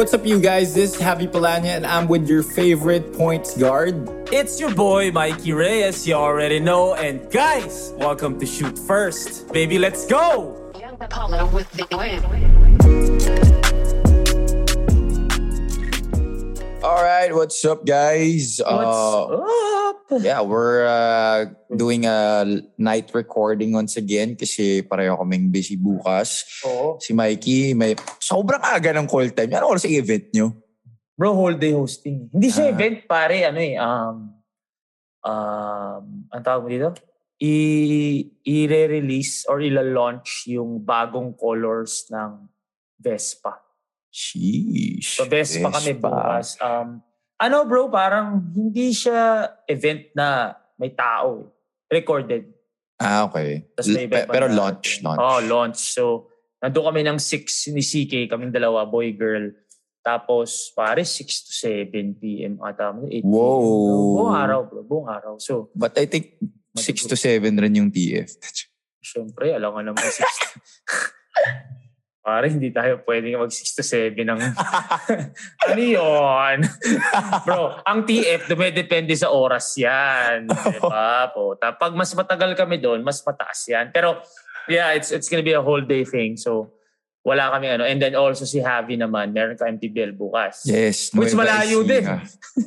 What's up, you guys? This is Javi Palanya, and I'm with your favorite points guard. It's your boy Mikey Reyes, you already know. And guys, welcome to Shoot First. Baby, let's go! Young Apollo with the win. All right, what's up, guys? What's Uh, up? yeah, we're uh, doing a night recording once again kasi pareho kaming busy bukas. Oo. Si Mikey, may sobrang aga ng call time. Ano oras ang event nyo? Bro, whole day hosting. Hindi Ah. siya event, pare. Ano eh, um, um, ang tawag mo dito? I, i-release or ila-launch yung bagong colors ng Vespa. Sheesh. So, Vespa, kami bukas. Um, ano bro, parang hindi siya event na may tao. eh. Recorded. Ah, okay. Tas may pe- pa pero na- launch, launch. Oh, launch. So, nandun kami ng 6 ni CK, kaming dalawa, boy, girl. Tapos, pare, 6 to 7 p.m. ata. 8 Wow. Buong araw, bro. Buong araw. So, But I think 6 to 7 rin yung TF. syempre, alam ka naman 6 Pare, hindi tayo pwedeng mag 6 to 7 ng... ano yun? Bro, ang TF, dumedepende sa oras yan. Diba po? Pag mas matagal kami doon, mas mataas yan. Pero, yeah, it's it's gonna be a whole day thing. So, wala kami ano. And then also si Javi naman, meron ka MTBL bukas. Yes. Which malayo Ecija.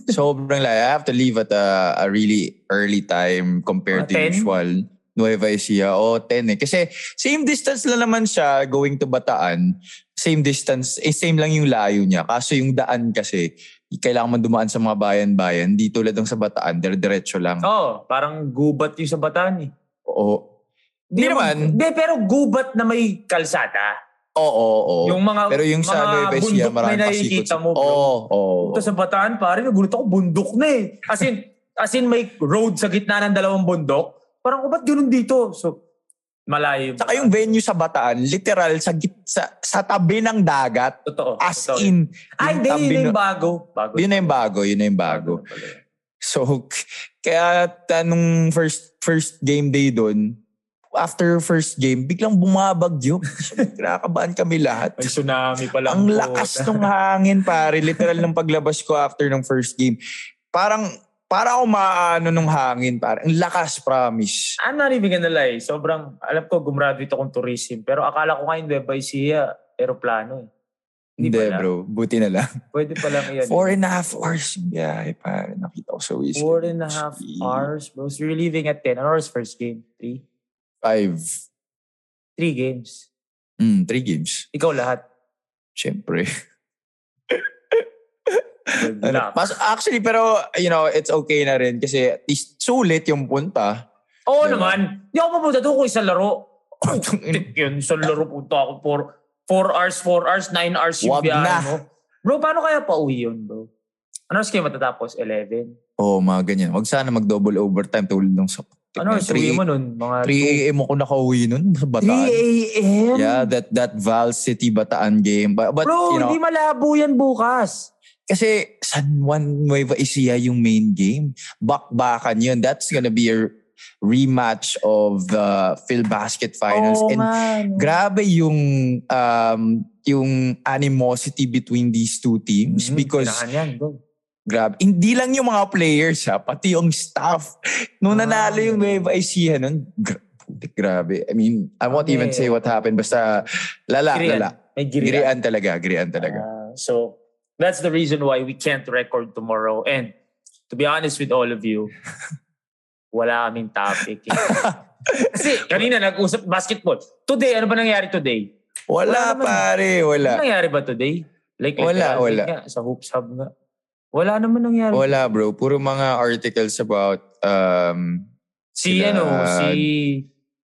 Sobrang layo. I have to leave at a, a really early time compared to Ah, 10? usual. Nueva Ecija. O, 10 eh. Kasi same distance lang naman siya going to Bataan. Same distance. Eh, same lang yung layo niya. Kaso yung daan kasi, kailangan mo dumaan sa mga bayan-bayan. Di tulad ng sa Bataan, dire-diretso lang. Oh, parang gubat yung sa Bataan eh. Oo. Di naman. Hindi, pero gubat na may kalsada. Oo, oo. Yung mga, Pero yung sa mga Nueva Ecija, maraming nakikita pasikot. mo, bro. Oo, oo. Punta sa Bataan, pare, nagulat ako, bundok na eh. As in, as in may road sa gitna ng dalawang bundok. Parang, oh, ba't ganun dito? So, malayo. Saka yung venue sa Bataan, literal sa, git, sa, sa tabi ng dagat. Totoo. As totoo. in. Ay, hindi, tabi yun na yung bago. Bago. Yun na yung bago, yun na yung bago. pala. So, kaya nung first first game day doon, after first game, biglang bumabagyo. Kinakabahan kami lahat. May tsunami pa lang. Ang po. lakas ng hangin, pare. Literal ng paglabas ko after ng first game. Parang, para ako maano nung hangin, pare. Ang lakas, promise. I'm not even gonna lie. Sobrang, alam ko, gumraduate akong tourism. Pero akala ko ngayon, Nueva Ecija, aeroplano eh. Hindi Hindi, bro. Buti na lang. Pwede pa lang yan. Four and a half hours yung biyahe, pare. Nakita ko sa Wiz. Four and a half hours, bro. So you're leaving at 10. Ano oras first game? Three? Five. Three games. Mm, three games. Ikaw lahat. Siyempre. Ano. Mas, actually, pero, you know, it's okay na rin kasi at least sulit yung punta. Oo Diba? naman. Hindi ako mapunta doon kung isang laro. Yun. Isang laro punta ako for 4 hours, 4 hours, 9 hours yung Wag biyahe na. mo. Bro, paano kaya pa uwi yun, bro? Ano oras kayo matatapos? 11? Oo, oh, mga ganyan. Huwag sana mag-double overtime tulad ng sa... Ano oras uwi mo nun? Mga 3 a.m. ako nakauwi nun 2? 3 Bataan. a.m.? Yeah, that that Val City Bataan game. But, but Bro, you know, hindi malabo yan bukas. Kasi San Juan Nueva Ecija yung main game. Bakbakan yun. That's gonna be a rematch of the Phil Basket Finals. Oo And man. grabe yung um yung animosity between these two teams Mhm, because kailangan yan, bro. grabe hindi lang yung mga players ha pati yung staff nung Ah. nanalo yung Nueva Ecija nun gra- grabe I mean I won't even say what happened basta lala Girian. lala May girian. girian talaga girian talaga Ah, so, that's the reason why we can't record tomorrow. And to be honest with all of you, wala kaming topic. eh. Kasi kanina nag-usap basketball. Today, ano ba nangyari today? wala wala naman. pare Ano wala nangyari ba today? Like, Wala, literal, wala. like nga, sa Hoops Hub nga. Wala naman nangyari. wala bro puro mga articles about um Si Sila- ano, si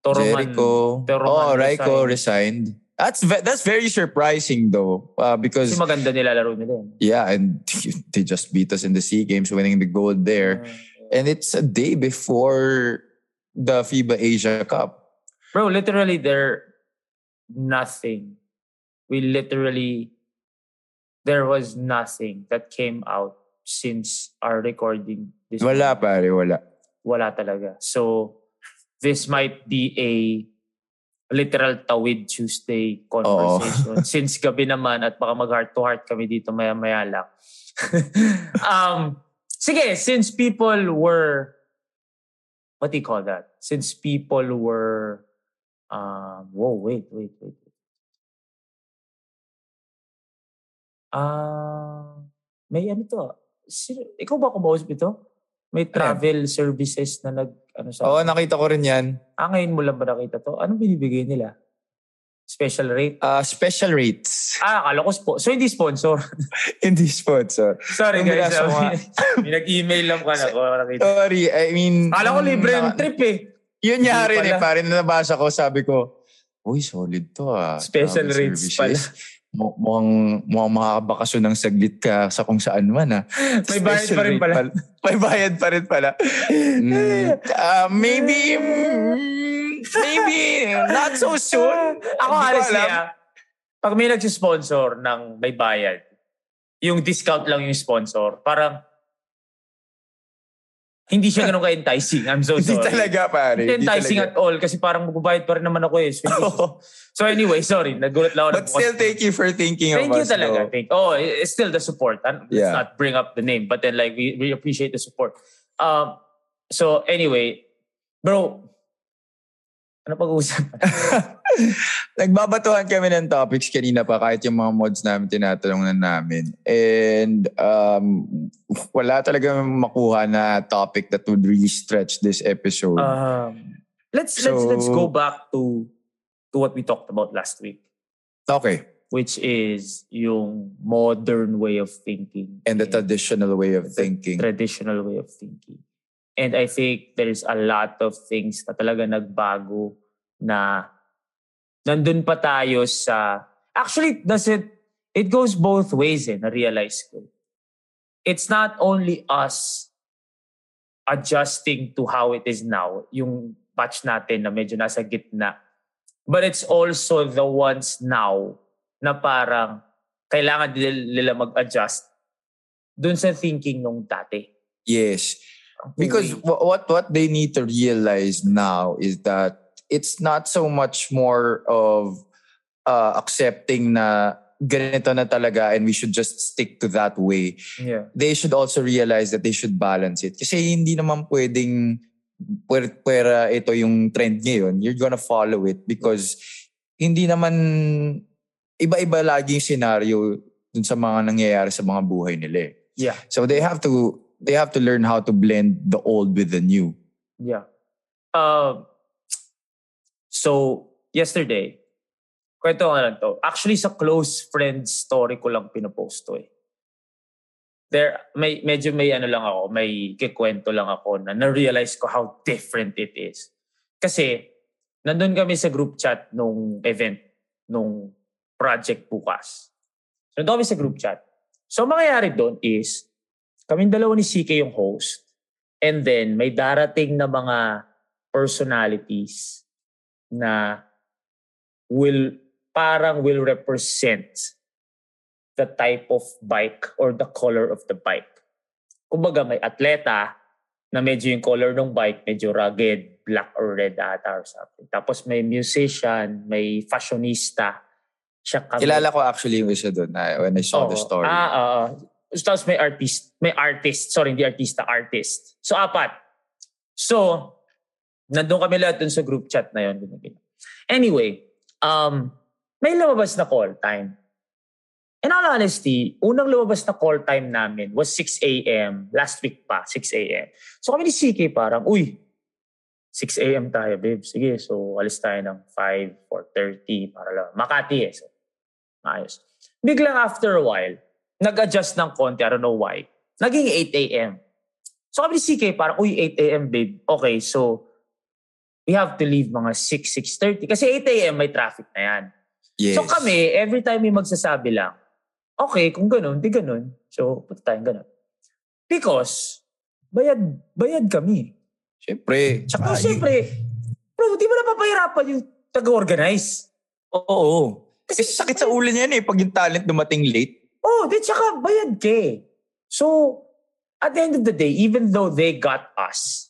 Toroman. Jericho. Toroman oh, Raiko resigned. resigned. That's that's very surprising though, uh, because Kasi maganda nilalaro nila. yeah, and they just beat us in the Sea Games, winning the gold there, and it's a day before the FIBA Asia Cup. Bro, literally, they're nothing. We literally, there was nothing that came out since our recording. This Wala pare, wala. Wala talaga. So, this might be a literal tawid Tuesday conversation. Since gabi naman at baka mag heart to heart kami dito maya-maya lang. um, sige, since people were, what do you call that? Since people were, um, whoa, wait, wait, wait. wait. Ah, may ano to? Sino, ikaw ba kumausap ito? May travel services na nag, ano sa Oo, nakita ko rin yan. Ah, ngayon mo lang ba nakita to? Anong binibigay nila? Special rate? Ah, special rates. Ah, akala ko spo- So, hindi sponsor. Hindi sponsor. Sorry Yung guys. binasa ko nga. may nag-email lang ka na ko. Sorry, I mean... Akala ko libre yung na- trip eh. Yun rin eh, pala. pare na nabasa ko, sabi ko, Uy, solid to ah. Special rates services. Mu- Mukhang, mukhang makakabakasyon ng saglit ka sa kung saan man ah. May bayad pa rin rate pala. May bayad pa rin pala. Mm, ah, maybe, maybe, not so soon. Ako honestly ah, pag may nagsisponsor ng may bayad, yung discount lang yung sponsor, parang hindi siya ganun ka-enticing. I'm so Hindi sorry. talaga pare. Hindi Hindi enticing talaga. at all kasi parang magbabayad pa rin naman ako eh. So, so anyway, sorry. Nagulat lang ako. But still, thank you for thinking Thank of you us. talaga. though. Thank, oh, it's still the support. And Let's Yeah. not bring up the name, but then like we, we appreciate the support. Um, so anyway, bro, ano pag-uusapan? Nagbabatuhan kami ng topics kanina pa kahit yung mga mods namin tinatanong na namin. And um, wala talaga makuha na topic that would really stretch this episode. um, let's let's let's So- go back to to what we talked about last week, okay. which is yung modern way of thinking And the traditional way of thinking. traditional way of thinking. And I think there's a lot of things na talaga nagbago na nandun pa tayo sa... Actually, does it, it goes both ways eh, na-realize ko. It's not only us adjusting to how it is now, yung batch natin na medyo nasa gitna, but it's also the ones now na parang kailangan nila mag-adjust dun sa thinking nung dati. yes. Because wh- what what they need to realize now is that it's not so much more of uh, accepting na ganito na talaga and we should just stick to that way. yeah. they should also realize that they should balance it. Kasi hindi naman pwedeng puwer, puwera ito yung trend ngayon. You're gonna follow it because hindi naman iba-iba lagi yung scenario dun sa mga nangyayari sa mga buhay nila. eh. Yeah. So they have to they have to learn how to blend the old with the new. Yeah. Um, so, yesterday, kwento nga lang to. Actually, sa close friend story ko lang pinopost to eh. There, may, medyo may ano lang ako, may kikwento lang ako na na-realize ko how different it is. Kasi, nandun kami sa group chat nung event, nung project bukas. So, nandun kami sa group chat. So, ang mangyayari doon is, kaming dalawa ni CK yung host, And then, may darating na mga personalities na will, parang will represent the type of bike or the color of the bike. Kumbaga, may atleta na medyo yung color ng bike, medyo rugged, black or red ata or something. Tapos may musician, may fashionista. Siya kami. Kilala ko actually yung isa doon na when I saw the Oo. story. Ah, oo. Tapos may artist, may artist, sorry, hindi artista, artist. So, apat. So, nandun kami lahat dun sa group chat na ganyan. Anyway, um, may lumabas na call time. In all honesty, unang lumabas na call time namin was 6 a.m. Last week pa, 6 a.m. So kami ni CK parang, uy, 6 a.m. tayo, babe. Sige, so alis tayo ng 5, 4.30 para lang. Makati eh. So, ayos. Biglang after a while, nag-adjust ng konti, I don't know why. Naging 8 a.m. So kami ni CK parang, uy, 8 a.m. babe. Okay, so we have to leave mga 6, 6.30. Kasi 8 a.m. may traffic na yan. yes. So kami, every time may magsasabi lang, okay, kung ganun, di ganun. So, punta tayong ganun. Because, bayad, bayad kami. Siyempre. Tsaka, siyempre, bro, di mo na papahirapan yung taga-organize. Oo. Kasi sakit sa ulo niyan eh pag yung talent dumating late. Oh, di tsaka bayad ka eh. So, at the end of the day, even though they got us,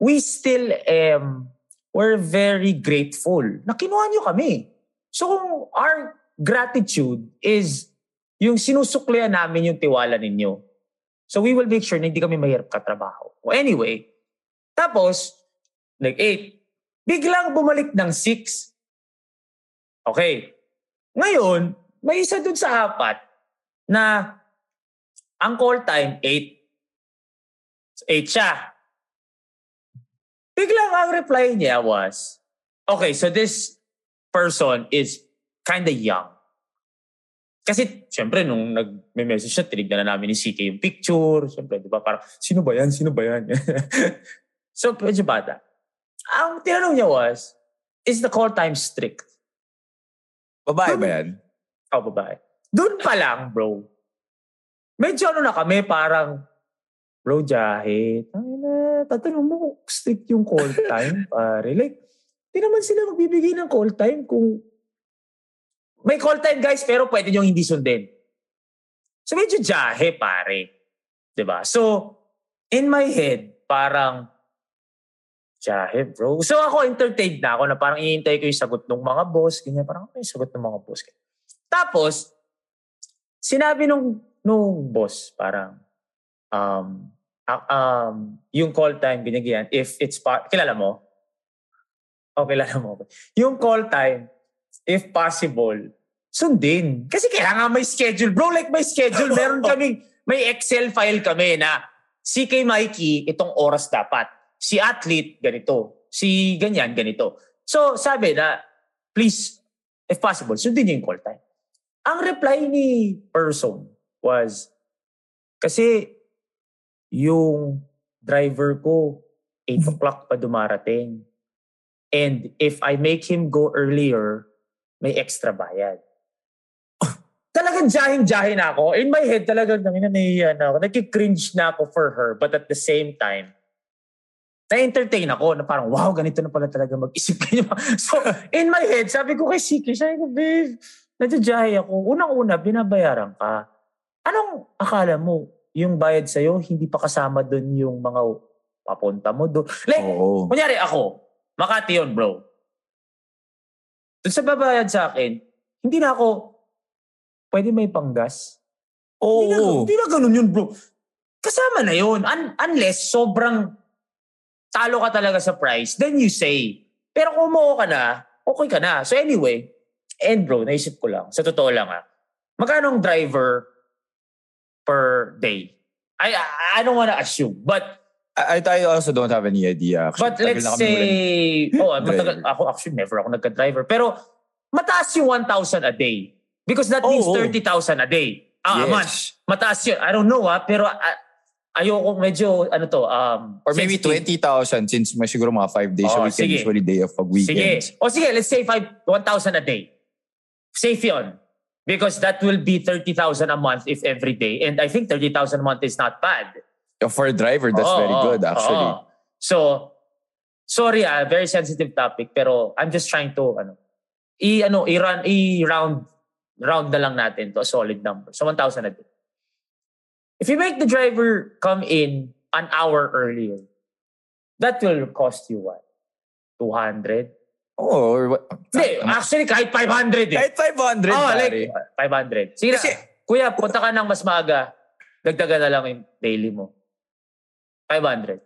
we still um we're very grateful na kinuha nyo kami. So our gratitude is yung sinusuklian namin yung tiwala ninyo. So we will make sure na hindi kami mahirap katrabaho. Well, anyway, tapos, like 8, biglang bumalik ng 6. Okay. Ngayon, may isa dun sa apat na ang call time 8. 8 siya. Biglang ang reply niya was, okay, so this person is kind of young. Kasi, syempre, nung nag-message siya, tinignan na namin ni CK yung picture. Syempre, di ba? Parang, sino ba yan? Sino ba yan? so, medyo bata. Ang tinanong niya was, is the call time strict? Babae ba yan? Oh, babae. Doon pa lang, bro. Medyo ano na kami, parang, bro, jahe, na, tatanong mo, strict yung call time, pare. Like, di naman sila magbibigay ng call time kung may call time guys, pero pwede nyo hindi sundin. So medyo jahe, pare. ba? So, in my head, parang, jahe, bro. So ako, entertained na ako na parang iintay ko yung sagot ng mga boss. Ganyan, parang ano yung sagot ng mga boss? Tapos, sinabi nung, nung boss, parang, um, uh, um, yung call time, binigyan, if it's, pa- kilala mo? O, kilala mo. Yung call time, if possible, sundin. Kasi kailangan may schedule. Bro, like may schedule, meron kaming, may Excel file kami na si kay Mikey, itong oras dapat. Si athlete, ganito. Si ganyan, ganito. So, sabi na, please, if possible, sundin niyo yung call time. Ang reply ni person was, kasi yung driver ko, 8 o'clock pa dumarating. And if I make him go earlier, may extra bayad. talagang jahing-jahin na ako. In my head, talagang nahihiya na ako. Nagki-cringe na ako for her. But at the same time, na-entertain ako na parang, wow, ganito na pala talaga mag-isip kayo. so, in my head, sabi ko kay Siki, sabi ko, babe, nadyajahe ako. Unang-una, binabayaran ka. Anong akala mo? Yung bayad sa'yo, hindi pa kasama doon yung mga papunta mo doon. Like, Oo. kunyari ako, Makati yun, bro. Doon sa babayad sa akin, hindi na ako, pwede may panggas. Hindi na, Oo. hindi na ganun yun, bro. Kasama na yun. Un- unless sobrang talo ka talaga sa price, then you say. Pero kung umuo ka na, okay ka na. So anyway, and bro, naisip ko lang, sa totoo lang ah, magkano ang driver per day? I, I, don't wanna assume, but I, I also don't have any idea. Actually, But let's say, oh, driver. matagal, ako actually never ako nagka-driver. Pero mataas yung 1,000 a day. Because that means Oo. 30,000 a day. Ah, a Yes. month. Mataas yun. I don't know ah, pero ah, ayoko medyo, ano to, um, Or maybe sensitive. 20,000 since may siguro mga 5 days Oh, a week and sige. usually day off pag weekends. Sige. O sige, let's say five- 1,000 a day. Safe yun. Because that will be 30,000 a month if every day. And I think 30,000 a month is not bad. For a driver, that's Oo, very oo, good actually. oo. So, sorry ah, very sensitive topic pero I'm just trying to ano, i ano, i-run i-round round na lang natin to a solid number. So 1,000 a day. If you make the driver come in an hour earlier, that will cost you what? 200? Oh, or what? Hindi, actually kahit 500 eh. Kahit 500, oh, pare. like 500. Sige Kasi- kuya, punta ka ng mas maaga. Dagdagan na lang yung daily mo. 500.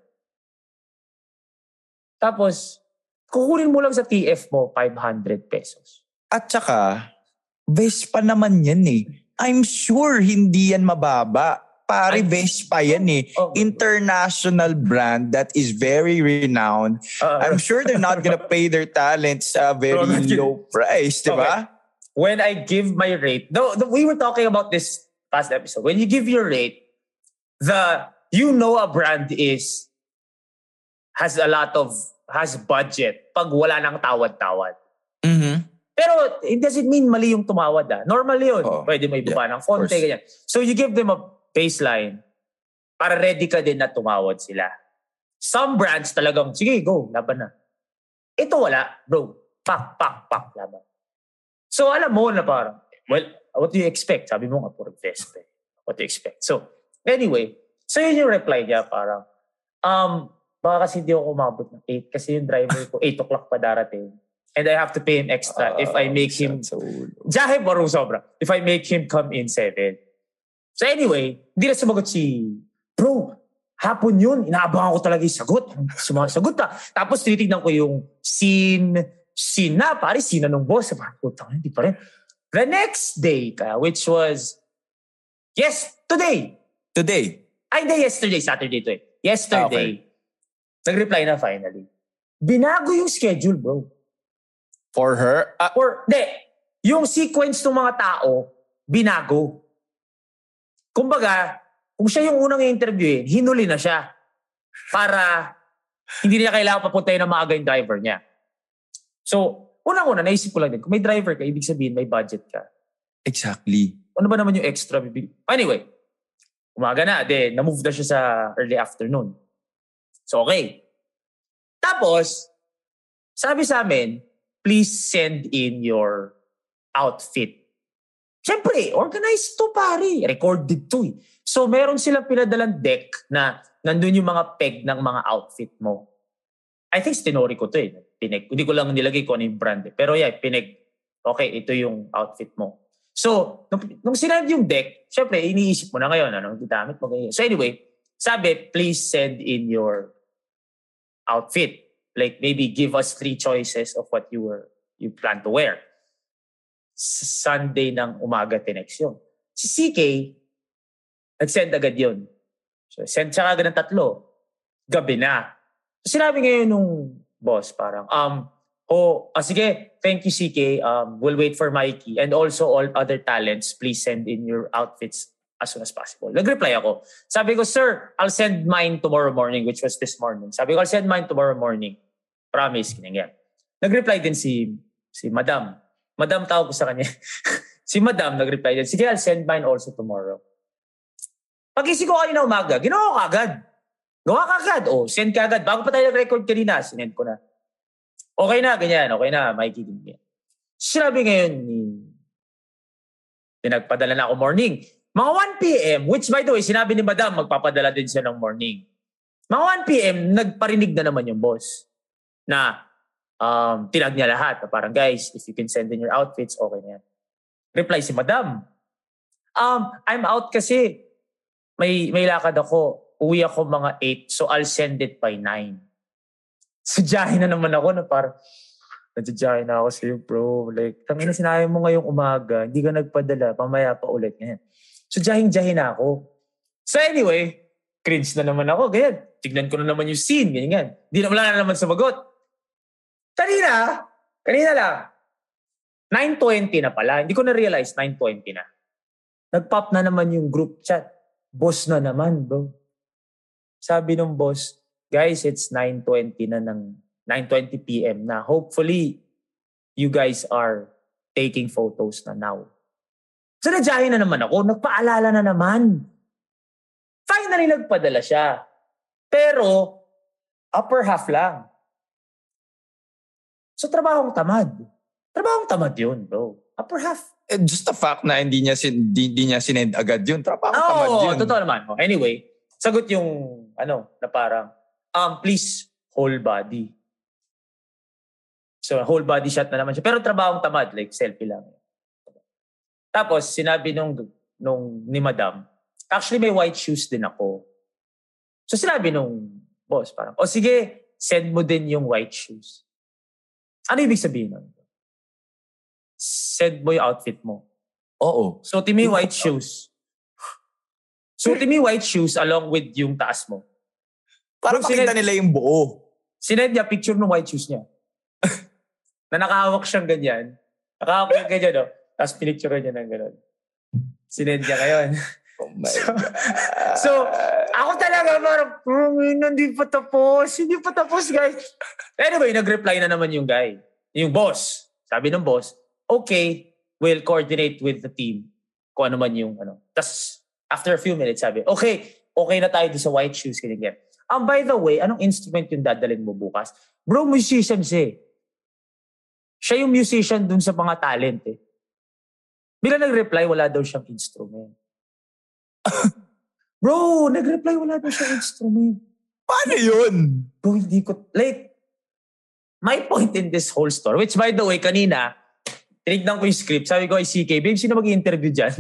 Tapos, kukunin mo lang sa TF mo 500 pesos. At saka, Vespa naman yan eh. I'm sure hindi yan mababa. Pare, Ay- Vespa yan eh. Oh, International brand that is very renowned. uh, I'm sure they're not gonna pay their talents a very low price, di ba? when I give my rate, no, no, we were talking about this past episode. When you give your rate, the you know a brand is has a lot of has budget pag wala nang tawad-tawad. Mhm. Pero it doesn't mean mali yung tumawad ah. Normal yun. Oo. Pwede may ibaba ng konti, ganyan. So you give them a baseline para ready ka din na tumawad sila. Some brands talagang, sige, go, laban na. Ito wala, bro. Pak, pak, pak, laban. So alam mo na parang, well, what do you expect? Sabi mo nga, puro Vespa. eh. What do you expect? So, anyway, so yun yung reply niya parang, um, baka kasi hindi ako umabot ng 8 kasi yung driver ko 8 o'clock pa darating. And I have to pay him extra if I make him. Jahe barong sobra. If I make him come in seven. So anyway, hindi na sumagot si, bro, hapon yun, inaabangan ko talaga yung sagot. Sumasagot na. Tapos tinitignan ko yung scene, scene na, pare, scene na nung boss. Parang, putang, hindi pa rin. The next day, ka, which was, yes, today. Today. Ay, hindi, yesterday, Saturday to eh. Yesterday, nag-reply na finally. Binago yung schedule, bro. For her? Ah, Or, hindi, yung sequence ng mga tao, binago. Kumbaga, kung siya yung unang i-interviewin, hinuli na siya para hindi niya kailangan papuntahin ng maaga yung driver niya. So, unang-una, naisip ko lang din, kung may driver ka, ibig sabihin may budget ka. exactly. Ano ba naman yung extra? Anyway, umaga na, de, na-move na siya sa early afternoon. So, okay. Tapos, sabi sa amin, please send in your outfit. Siyempre, organized to pare. Recorded to eh. So, meron silang pinadalang deck na nandun yung mga peg ng mga outfit mo. I think tinori ko to eh. Pineg. Hindi ko lang nilagay ko ano yung brand eh. Pero yeah, pineg. Okay, ito yung outfit mo. So, nung, nung sinend yung deck, syempre, iniisip mo na ngayon, ano, damit mo ganyan. So anyway, sabi, please send in your outfit. Like maybe give us three choices of what you were you plan to wear. Sunday ng umaga tinext yun. Si CK, nag-send agad yun. So send siya agad ng tatlo. Gabi na. So, sinabi ngayon nung boss parang, um, oh, ah, sige, thank you CK. Um, we'll wait for Mikey. And also all other talents, please send in your outfits as soon as possible. Nag-reply ako. Sabi ko, sir, I'll send mine tomorrow morning, which was this morning. Sabi ko, I'll send mine tomorrow morning. Promise, kinangyan. Nag-reply din si si Madam. Madam tawag ko sa kanya. si Madam nag-reply din. Sige, I'll send mine also tomorrow. Pagising ko kanina umaga, ginawa ko agad. Gawa ka agad. O, send ka agad. Bago pa tayo nag-record kanina, sinend ko na. Okay na, ganyan. Okay na, din. Ganyan. Sinabi ngayon ni pinagpadala na ako morning. Mga 1 p.m., which by the way, sinabi ni Madam, magpapadala din siya ng morning. Mga 1 p.m., nagparinig na naman yung boss na um, tinag niya lahat. Na parang, guys, if you can send in your outfits, okay na yan. Reply si Madam. Um, I'm out kasi may, may lakad ako. Uwi ako mga 8, so I'll send it by 9. Sadyahin na naman ako na parang, nadyajahin na ako sa'yo, bro. Like, tangina sinabi mo ngayong umaga, hindi ka nagpadala, pamaya pa ulit. Ganyan. So, jahin-jahin na ako. So, anyway, cringe na naman ako. Ganyan. Tignan ko na naman yung scene. Ganyan. Hindi na wala na naman sumagot. Kanina, kanina lang, 9.20 na pala. Hindi ko na-realize 9.20 na. Nag-pop na naman yung group chat. Boss na naman, bro. Sabi nung boss, guys, it's 9.20 na ng 9.20 p.m. na. Hopefully, you guys are taking photos na now. So, nadyahin na naman ako. Nagpaalala na naman. Finally, nagpadala siya. Pero, upper half lang. So, trabahong tamad. Trabahong tamad yun, bro. Upper half. Eh, just the fact na hindi niya, sin, di, di niya sinend agad yun. Trabaho tamad Oo, yun. totoo naman. Oh, Anyway, sagot yung, ano, na parang, um, please, whole body. So, whole body shot na naman siya. Pero trabahong tamad, like selfie lang. Tapos, sinabi nung, nung ni madam, actually may white shoes din ako. So, sinabi nung boss, parang, o sige, send mo din yung white shoes. Ano ibig sabihin nun? Mo yung outfit mo. Oo. So, yung white shoes. So, yung white shoes along with yung taas mo. Para Bro, makita sinend- nila yung buo. Sinend niya picture ng white shoes niya. na nakahawak siyang ganyan. Nakahawak niya ganyan, no? Tapos pinicture niya ng gano'n. Sinend niya ngayon. Oh my So- God. so, Ako talaga parang, oh, hindi pa tapos. Hindi pa tapos, guys. Anyway, nag-reply na naman yung guy. Yung boss. Sabi ng boss, okay, we'll coordinate with the team kung ano man yung ano. Tapos, after a few minutes, sabi, okay, okay na tayo sa white shoes. Ganyan. Um, by the way, anong instrument yung dadalhin mo bukas? Bro, musician siya eh. Siya yung musician dun sa mga talent eh. Bila nag-reply, wala daw siyang instrument. Bro, nag-reply, wala daw siyang instrument. Paano yun? Bro, hindi ko, like, my point in this whole story, which by the way, kanina, tinignan ko yung script. Sabi ko ay CK, babe, sino mag-interview dyan?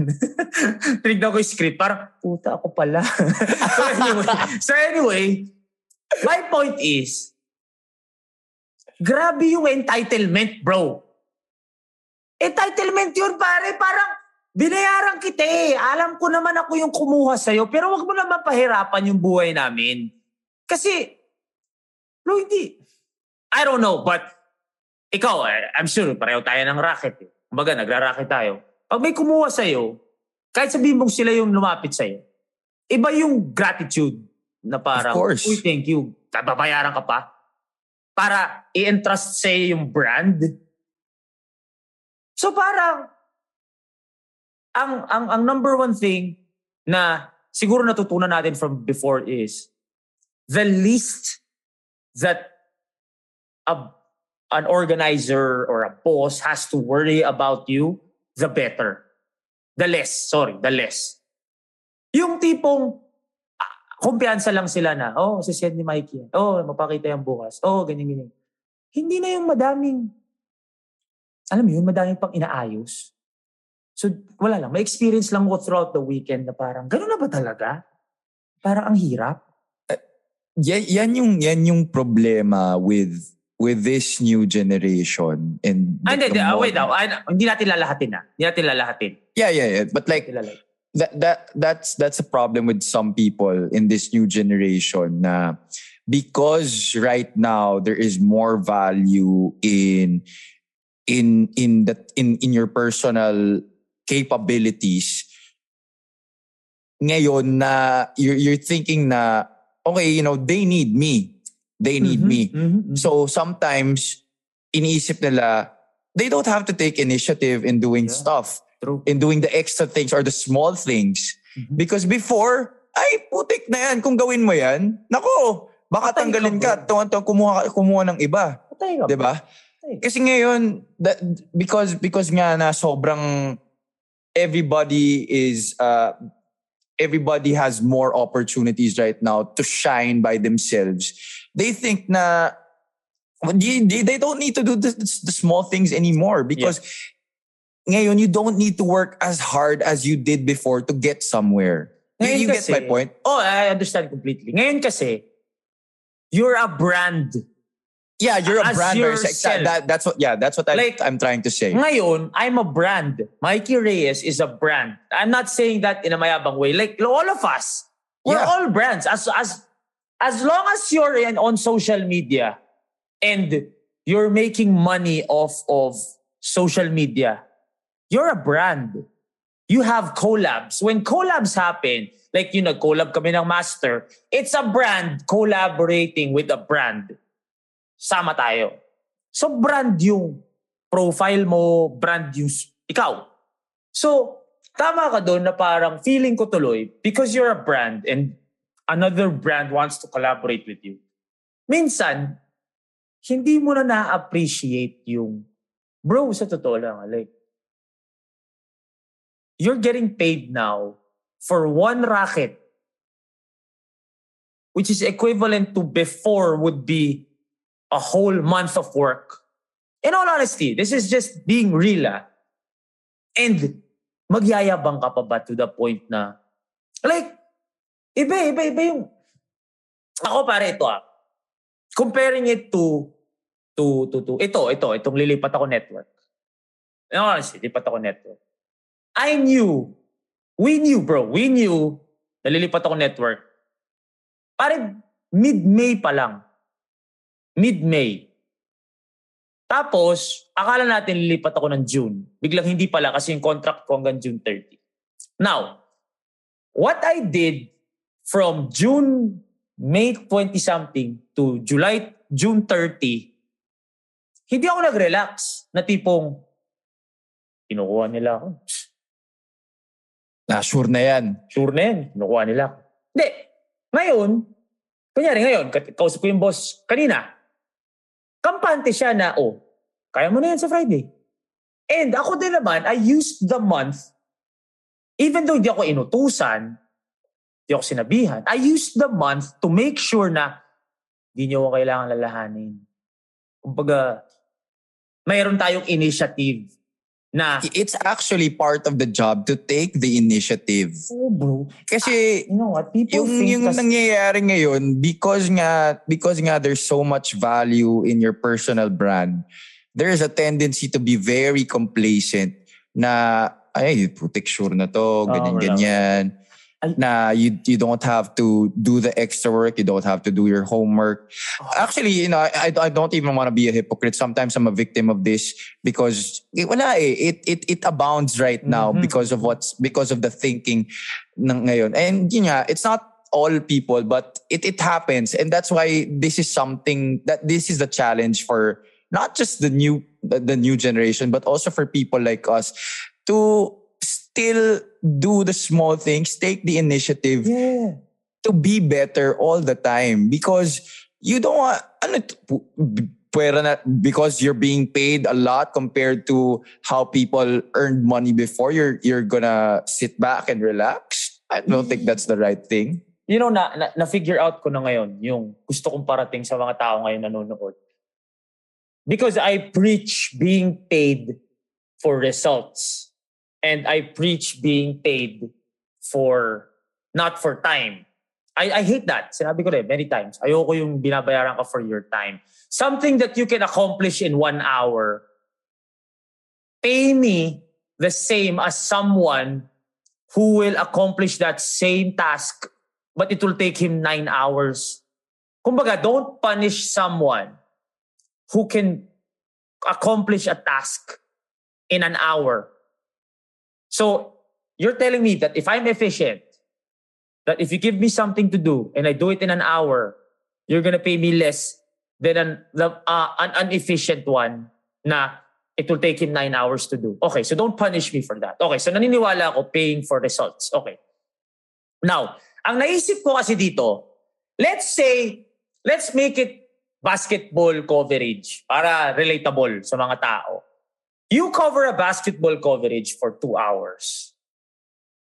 tinignan ko yung script. Parang, puta ako pala. so, anyway, so anyway, my point is, grabe yung entitlement, bro. Entitlement yun, pare. Parang, binayaran kita eh. Alam ko naman ako yung kumuha sa'yo, pero wag mo naman pahirapan yung buhay namin. Kasi, bro, hindi. I don't know, but ikaw, eh, I'm sure, pareho tayo ng racket. Eh. Kumbaga, nagra-racket tayo. Pag may kumuha sa'yo, kahit sabihin mong sila yung lumapit sa'yo, iba yung gratitude na parang, Of course. uy, thank you. Babayaran ka pa. Para i-entrust sa'yo yung brand. So parang, ang, ang, ang number one thing na siguro natutunan natin from before is the least that a, an organizer or a boss has to worry about you, the better. The less, sorry, the less. Yung tipong, ah, kumpiyansa lang sila na, oh, si send ni Mikey. Oh, mapakita yan bukas. Oh, ganyan, ganyan. Hindi na yung madaming, alam mo yun, madaming pang inaayos. So, wala lang. May experience lang ko throughout the weekend na parang, gano'n na ba talaga? Parang ang hirap. Yan, yan yung yan yung problema with with this new generation and Ah, hindi. Ah, wait, modern- ah, ah, hindi natin lalahatin na. Hindi natin lalahatin. Yeah, yeah, yeah. But like that that that's that's a problem with some people in this new generation na because right now there is more value in in in that in in your personal capabilities ngayon na you're, you're thinking na okay you know they need me they need Mhm, me mhm, mhm. so sometimes iniisip nila they don't have to take initiative in doing Yeah. stuff True. in doing the extra things or the small things. Mhm. Because before, ay, putik na yan. Kung gawin mo yan, nako, baka Patay ka, tanggalin ka. bro. Tuwan, tuwan, kumuha, kumuha ng iba. Patay ka. Di ba? Patay. Kasi ngayon, that, because, because nga na sobrang everybody is, uh, everybody has more opportunities right now to shine by themselves. They think na they, don't need to do the, the small things anymore because ngayon you don't need to work as hard as you did before to get somewhere. You, Ngayon you get kasi- my point? Oh, I understand completely. Ngayon kasi, you're a brand. Yeah, you're a brand sex- that, that's what yeah, that's what I, Like- I'm trying to say. Ngayon, I'm a brand. Mikey Reyes is a brand. I'm not saying that in a mayabang way. Like all of us, we're Yeah. all brands. As as as long as you're in on social media and you're making money off of social media, you're a brand. You have collabs. When collabs happen, like you know, collab kami ng master, it's a brand collaborating with a brand. Sama tayo. So brand yung profile mo, brand yung ikaw. So, tama ka doon na parang feeling ko tuloy, because you're a brand and another brand wants to collaborate with you. Minsan, hindi mo na na-appreciate yung, bro, sa totoo lang, like, you're getting paid now for one racket, which is equivalent to before would be a whole month of work. In all honesty, this is just being real. ah. And magyayabang ka pa ba to the point na, like, iba, iba, iba yung, ako pare ito ah, comparing it to, to, to, to, ito, ito, itong lilipat ako network. In all honesty, lipat ako network. I knew, we knew bro, we knew, nalilipat ako network. Pare, mid-May pa lang. Mid-May. Tapos, akala natin lilipat ako ng June. Biglang hindi pala kasi yung contract ko hanggang June 30. Now, what I did from June, May 20-something to July, June 30, hindi ako nag-relax na tipong, kinukuha nila ako. Na sure na yan. Sure na yan, kinukuha nila ako. Hindi. Ngayon, kunyari ngayon, kausap ko yung boss kanina, kampante siya na, oh, kaya mo na yan sa Friday. And ako din naman, I used the month, even though hindi ako inutusan, hindi ako sinabihan, I used the month to make sure na Hindi nyo ako kailangan lalahanin. Kumbaga, mayroon tayong initiative na, It's actually part of the job to take the initiative. oh bro, Kasi you know what, people yung think yung kas- nangyayari ngayon because nga because nga there's so much value in your personal brand there is a tendency to be very complacent na ay putik sure na to ganyan wala. ganyan. Na you you don't have to do the extra work you don't have to do your homework. Actually you know I, I don't even want to be a hypocrite. Sometimes I'm a victim of this because eh, wala eh it it it abounds right now Mhm. because of what's because of the thinking ng ngayon. And yun nga it's not all people but it it happens. And that's why this is something that this is the challenge for not just the new the new generation but also for people like us to still do the small things take the initiative yeah. to be better all the time because you don't want ano pwera na, because you're being paid a lot compared to how people earned money before you're you're gonna sit back and relax I don't think that's the right thing You know, na, na, na-figure out ko na ngayon yung gusto kong parating sa mga tao ngayon nanonood. Because I preach being paid for results. And I preach being paid for, not for time. I, I hate that. Sinabi ko rin many times. Ayoko yung binabayaran ka for your time. Something that you can accomplish in one hour, pay me the same as someone who will accomplish that same task but it will take him nine hours. Kumbaga, don't punish someone who can accomplish a task in an hour. So, you're telling me that if I'm efficient, that if you give me something to do and I do it in an hour, you're gonna pay me less than an, uh, an inefficient one na it will take him nine hours to do. Okay, so don't punish me for that. Okay, so naniniwala ako paying for results. Okay. Now, ang naisip ko kasi dito, let's say, let's make it basketball coverage para relatable sa mga tao. You cover a basketball coverage for two hours.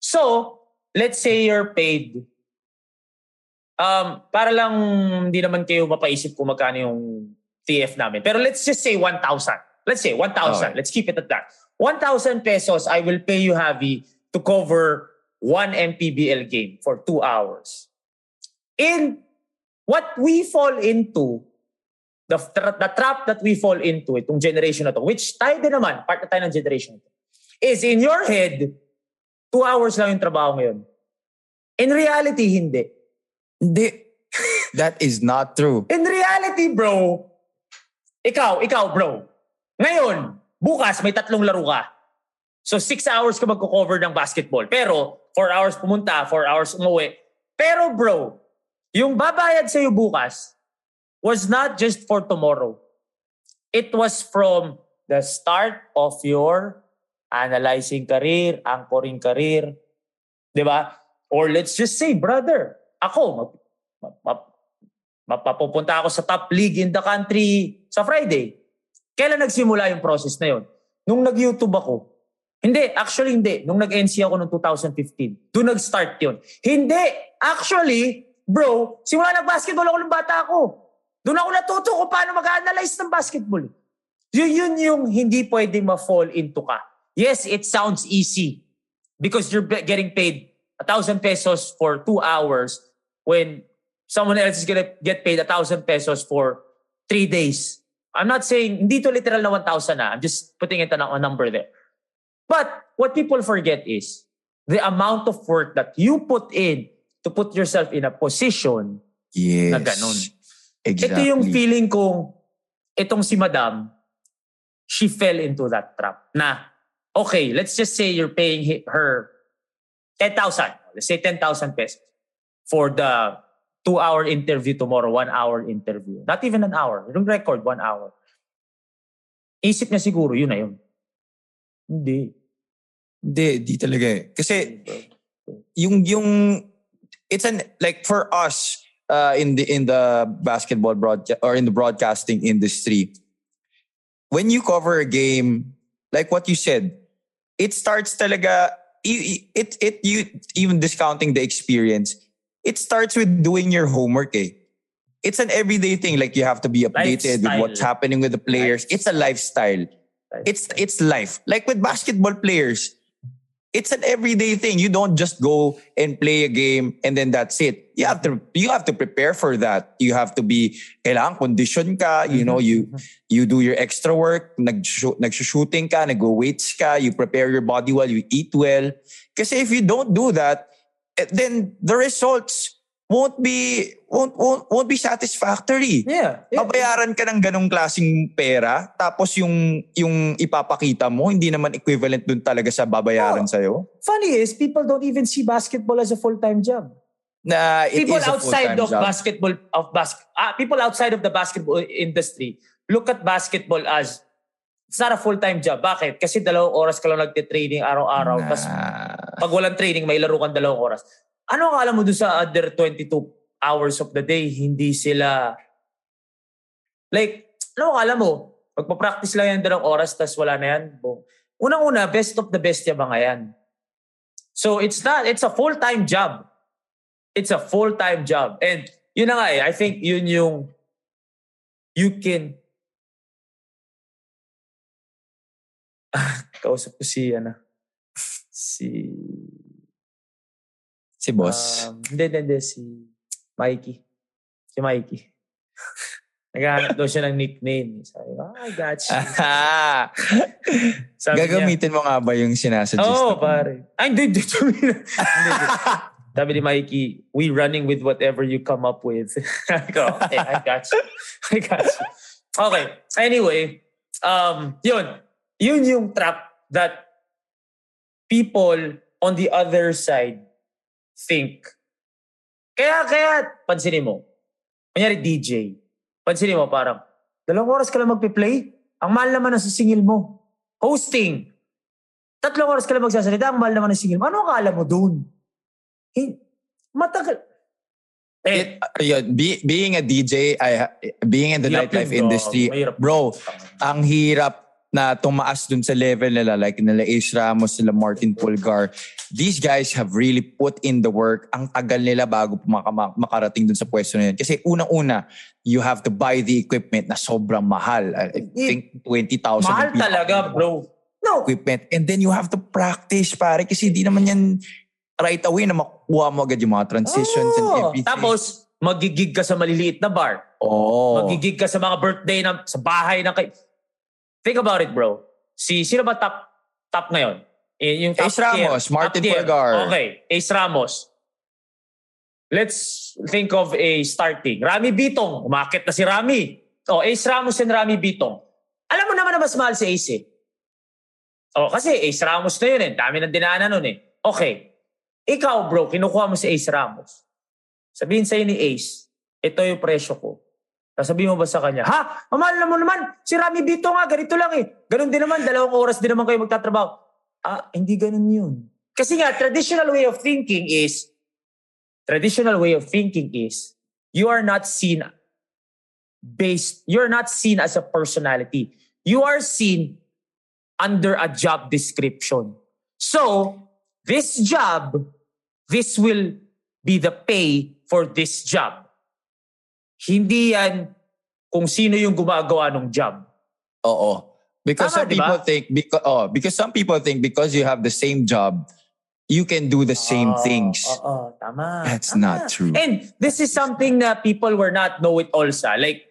So, let's say you're paid um, para lang hindi naman kayo mapaisip kung magkano yung TF namin. Pero let's just say 1,000. Let's say 1,000. Okay. Let's keep it at that. 1,000 pesos, I will pay you, Javi, to cover one MPBL game for two hours. In what we fall into, the, tra- the trap that we fall into, itong generation na to, which tayo din naman, part na tayo ng generation na to, is in your head, two hours lang yung trabaho ngayon. In reality, hindi. Hindi. that is not true In reality, bro, ikaw, ikaw, bro, ngayon, bukas may tatlong laro ka. So, six hours ka magko-cover ng basketball. Pero, four hours pumunta, four hours umuwi. Pero, bro, yung babayad sa'yo bukas was not just for tomorrow. It was from the start of your analyzing career, anchoring career. Di ba? Or let's just say, brother, ako, map- map- map- mapapupunta ako sa top league in the country sa Friday. Kailan nagsimula yung process na yun? Nung nag-YouTube ako. Hindi, actually hindi. Nung nag-NC ako noong 2015. Doon nag-start yun. Hindi, actually, bro, simula nag-basketball ako ng bata ako. Doon ako natuto kung paano mag-analyze ng basketball. Yun, yun yung hindi pwedeng ma-fall into ka. Yes, it sounds easy because you're getting paid a thousand pesos for two hours when someone else is gonna get paid a thousand pesos for three days. I'm not saying, hindi to literal na 1,000 na. I'm just putting it on a, a number there. But what people forget is the amount of work that you put in to put yourself in a position yes na ganun. Exactly Ito yung feeling kong itong si Madam, she fell into that trap na, okay, let's just say you're paying her 10,000. Let's say 10,000 pesos for the two-hour interview tomorrow, one-hour interview. Not even an hour. Yung record, one hour. Isip niya siguro, yun na yun. Hindi. Hindi, di talaga eh. Kasi yung yung it's an like for us uh, in the in the basketball broadcast or in the broadcasting industry when you cover a game like what you said it starts talaga i- i- it it you even discounting the experience it starts with doing your homework eh it's an everyday thing. Like you have to be updated with what's happening with the players. It's a lifestyle. It's it's life. Like with basketball players, it's an everyday thing. You don't just go and play a game and then that's it. You have to you have to prepare for that. You have to be kailangan condition ka, you know, you you do your extra work, nag nagshooting ka, nag weights ka, you prepare your body well, you eat well. Kasi if you don't do that, eh, then the results won't be won't won't, won't be satisfactory. Yeah. yeah. Babayaran ka ng ganong klaseng pera, tapos yung yung ipapakita mo, hindi naman equivalent dun talaga sa babayaran Oh. sa'yo. Funny is, people don't even see basketball as a full-time job. Na it people is a outside full-time of job. basketball of bas ah, people outside of the basketball industry look at basketball as it's not a full-time job. Bakit? Kasi dalawang oras ka lang nagte-training araw-araw. Na- Tapos pag walang training, may laro kang dalawang oras. Ano ang alam mo doon sa other 22 hours of the day? Hindi sila... Like, ano ang alam mo? Magpa-practice lang yan dalawang oras, tapos wala na yan. Unang-una, best of the best yung mga yan. So, it's not, it's a full-time job. It's a full-time job. And yun na nga eh, I think yun yung you can kausap ko si ano si si boss. um, hindi hindi hindi si Mikey si Mikey naghahanap daw siya ng nickname sabi ko ah, I got you sabi niya, Gagamitin mo nga ba yung sinasuggest? Oo, oh, pare. Ay. Hindi, hindi. Sabi ni Mikey, we running with whatever you come up with. I go, okay, I got you. I got you. Okay, anyway, um, yun. Yun yung trap that people on the other side think. Kaya, kaya, pansinin mo. Kunyari DJ. Pansinin mo parang, dalawang oras ka lang magpe-play? Ang mahal naman ang sisingil mo. Hosting. Tatlong oras ka lang magsasalita, ang mahal naman ang singil mo. Ano akala mo dun? Eh, matagal. Eh, It, yun, be, being a DJ, I, being in the nightlife industry, Mahirap. bro, ang hirap na tumaas dun sa level nila like nila Ace Ramos, nila Martin Pulgar. These guys have really put in the work. Ang tagal nila bago maka- makarating dun sa pwesto na yun. Kasi unang-una, you have to buy the equipment na sobrang mahal. I think 20,000. mahal talaga, bro. No. equipment. And then you have to practice, pare. Kasi di naman yan right away na makuha mo agad yung mga transitions and Oh, everything. Tapos, magigig ka sa maliliit na bar. oh. Magigig ka sa mga birthday na sa bahay ng kay... Think about it, bro. Si, sino ba top, top ngayon? Yung top Ace Ramos, tier, Martin. Pulgar. Okay, Ace Ramos. Let's think of a starting. Rami Bitong. Umakit na si Rami. Oh, Ace Ramos and Rami Bitong. Alam mo naman na mas mahal si Ace eh. Oh, kasi Ace Ramos na yun eh. Dami ng dinaanan nun eh. Okay. Ikaw bro, kinukuha mo si Ace Ramos. Sabihin sa'yo ni Ace, ito yung presyo ko. Sasabihin mo ba sa kanya, ha? Mamahal na mo naman. Si Rami Bito nga, ganito lang eh. Ganun din naman, dalawang oras din naman kayo magtatrabaho. Ah, hindi ganun yun. Kasi nga, traditional way of thinking is, traditional way of thinking is, you are not seen based, you're not seen as a personality. You are seen under a job description. So, this job, this will be the pay for this job. Hindi yan kung sino yung gumagawa ng job. Oo. Because Tama, some people think because oh, because some people think because you have the same job, you can do the same Oo, things. Oo, tama. That's tama. not true. And this is something na people were not know it all sa. Like,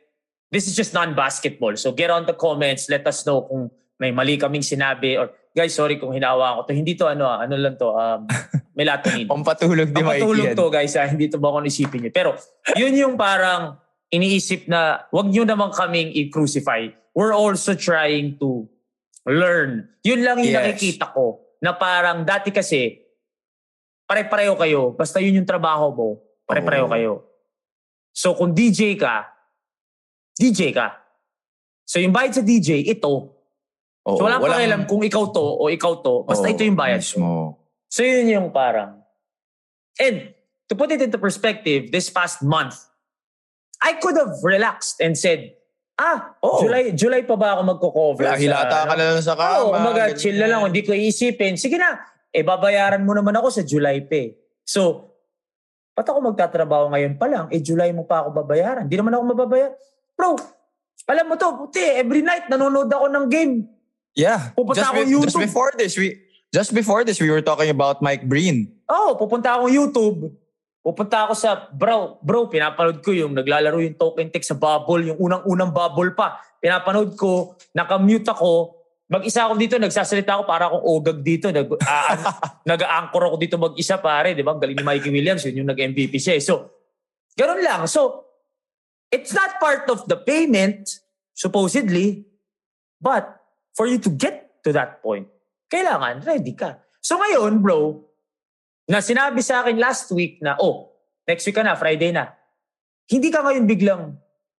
this is just non-basketball. So get on the comments. Let us know kung may mali kaming sinabi. Or, guys, sorry kung hinawa ko to. Hindi to ano, ah, ano lang to, um, melatonin. Pampatulog di Ang patulog maikiyan. to guys, ah, hindi to ba kung isipin niyo. Pero yun yung parang iniisip na wag niyo naman kaming i-crucify. We're also trying to learn. Yun lang yung Yes. nakikita ko. Na parang dati kasi, pare-pareho kayo. Basta yun yung trabaho mo, pare-pareho kayo. So kung DJ ka, DJ ka. So yung bayad sa DJ, ito. Oo, So walang walang- pakialam kung ikaw to o ikaw to. Basta Oo, ito yung bayad. mo. So yun yung parang. And to put it into perspective, this past month, I could have relaxed and said, ah, Oo. July July pa ba ako magko-cover? Wala, hilata ka na lang sa kama. Oo, umaga, ganyan. chill na lang. Hindi ko iisipin. Sige na, eh babayaran mo naman ako sa July pa eh. So, Ba't ako magtatrabaho ngayon pa lang? Eh, July mo pa ako babayaran. Di naman ako mababayaran. Bro, alam mo to, puti, every night nanonood ako ng game. Yeah. Pupunta just, ako be- just YouTube. before this, we just before this, we were talking about Mike Breen. Oh, pupunta ako YouTube. Pupunta ako sa, bro, bro, pinapanood ko yung naglalaro yung token tech sa bubble, yung unang-unang bubble pa. Pinapanood ko, nakamute ako, mag-isa ako dito, nagsasalita ako para akong ogag dito. Nag, a- nag-anchor ako dito mag-isa pare, di ba? Ang galing ni Mikey Williams, yun yung nag-MVP siya. eh. So, ganun lang. So, it's not part of the payment, supposedly, but for you to get to that point, kailangan ready ka. So ngayon, bro, na sinabi sa akin last week na, oh, next week ka na, Friday na. Hindi ka ngayon biglang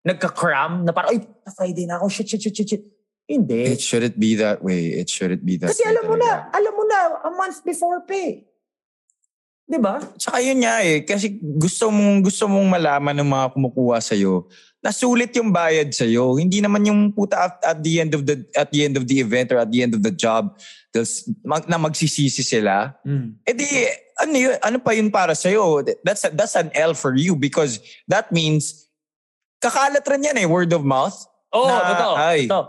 nagka-cram na parang, ay, Friday na ako, shit, shit, shit, shit, shit. Hindi. It shouldn't be that way. It shouldn't be that Kasi way alam mo talaga. na, alam mo na, a month before pay. Di ba? Tsaka yun nga eh, kasi gusto mong, gusto mong malaman ng mga kumukuha sa'yo na sulit yung bayad sa'yo. Hindi naman yung puta at, at the end of the at the end of the event or at the end of the job mag, na magsisisi sila. Mm. Eh di, ano, yun, ano pa yun para sa'yo? That's, a- that's an L for you because that means kakalat rin yan eh, word of mouth. Oo, Na, totoo. ay. totoo.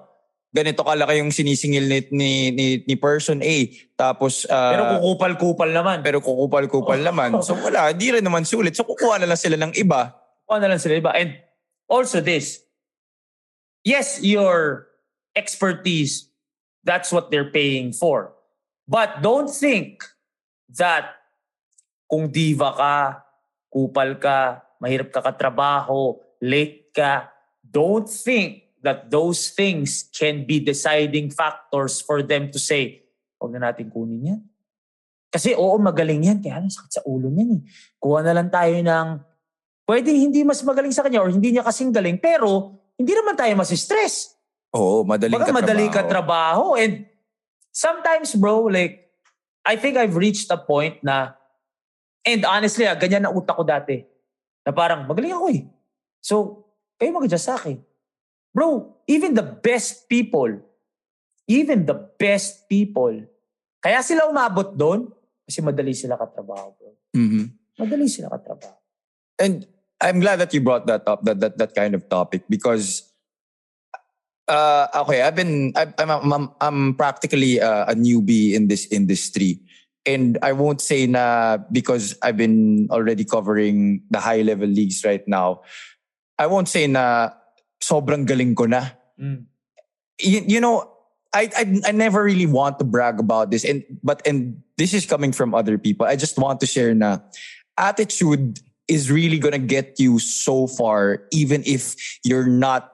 Ganito kalaki yung sinisingil ni, ni, ni, ni person A. Tapos, ah, Pero kukupal-kupal naman. pero kukupal-kupal naman. So wala, di rin naman sulit. So kukuha na lang sila ng iba. Kuha na lang sila iba. And also this, yes, your expertise, that's what they're paying for. But don't think that kung diva ka, kupal ka, mahirap ka katrabaho, late ka, don't think that those things can be deciding factors for them to say, huwag na natin kunin yan. Kasi oo, magaling yan. Kaya lang sakit sa ulo niyan eh. Kuha na lang tayo ng pwedeng hindi mas magaling sa kanya or hindi niya kasing galing, pero hindi naman tayo masistress. Oo, madaling Baka katrabaho. madali ka trabaho. And sometimes, bro, like, I think I've reached a point na, and honestly, ah, ganyan na utak ko dati. Na parang, magaling ako eh. So, kayo mag-adjust sa akin. Bro, even the best people, even the best people, kaya sila umabot doon, kasi madali sila katrabaho, bro. Mhm. Madali sila katrabaho. And I'm glad that you brought that up, that that, that kind of topic because uh, okay, I've been I'm I'm, I'm, I'm practically uh, a newbie in this industry. And I won't say na because I've been already covering the high level leagues right now. I won't say na sobrang galing ko na. Mm. you, you know, I, I I never really want to brag about this, and but and this is coming from other people. I just want to share na attitude is really gonna get you so far, even if you're not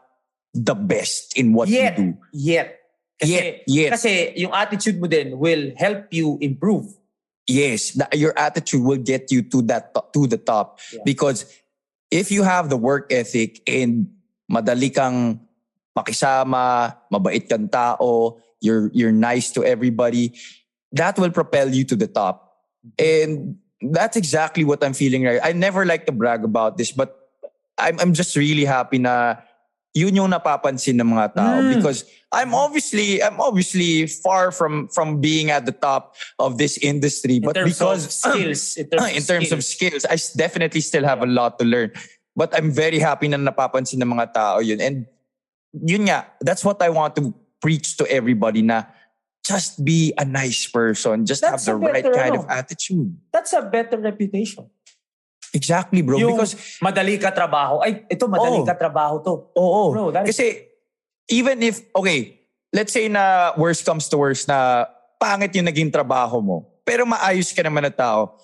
the best in what Yet. you do. Yet. Kasi, Yet, yet. kasi yung attitude mo din will help you improve. Yes, that your attitude will get you to that to- to the top Yeah. because if you have the work ethic and madali kang makisama, mabait kang tao, you're you're nice to everybody, that will propel you to the top. And that's exactly what I'm feeling right. I never like to brag about this, but I'm I'm just really happy na yun yung napapansin ng mga tao Mm. because I'm obviously I'm obviously far from from being at the top of this industry, In but terms because of skills. In terms, in terms of skills, I definitely still have a lot to learn. But I'm very happy na napapansin ng mga tao yun. And yun nga, that's what I want to preach to everybody na just be a nice person. Just That's have the right better, kind ano. of attitude. That's a better reputation. Exactly, bro. yung because, madali ka trabaho. Ay, ito madali Oh. ka trabaho to. oo. Bro, that is- Kasi, even if, okay, let's say na worst comes to worst na pangit yung naging trabaho mo, pero maayos ka naman na tao,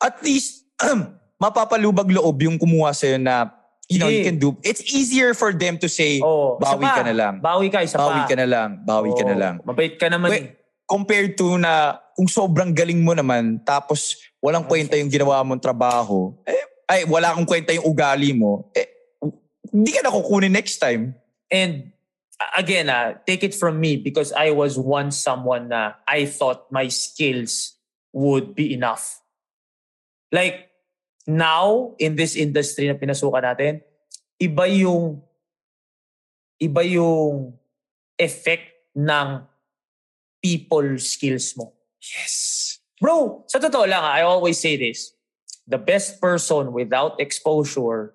at least, mapapalubag loob yung kumuha sa'yo na, you know, you can do. It's easier for them to say, Oh, bawi ka na lang. Bawi ka, isa bawi pa. ka na lang, bawi ka na Oh, lang. Mabait ka naman. Wait, compared to na kung sobrang galing mo naman tapos walang kwenta yung ginawa mong trabaho, eh, ay wala kang kwenta yung ugali mo, eh, hindi ka na kukunin next time. And uh, again, ah, take it from me because I was once someone na I thought my skills would be enough. Like, now, in this industry na pinasukan natin, iba yung iba yung effect ng people skills mo. Yes. Bro, sa totoo lang, I always say this. the best person without exposure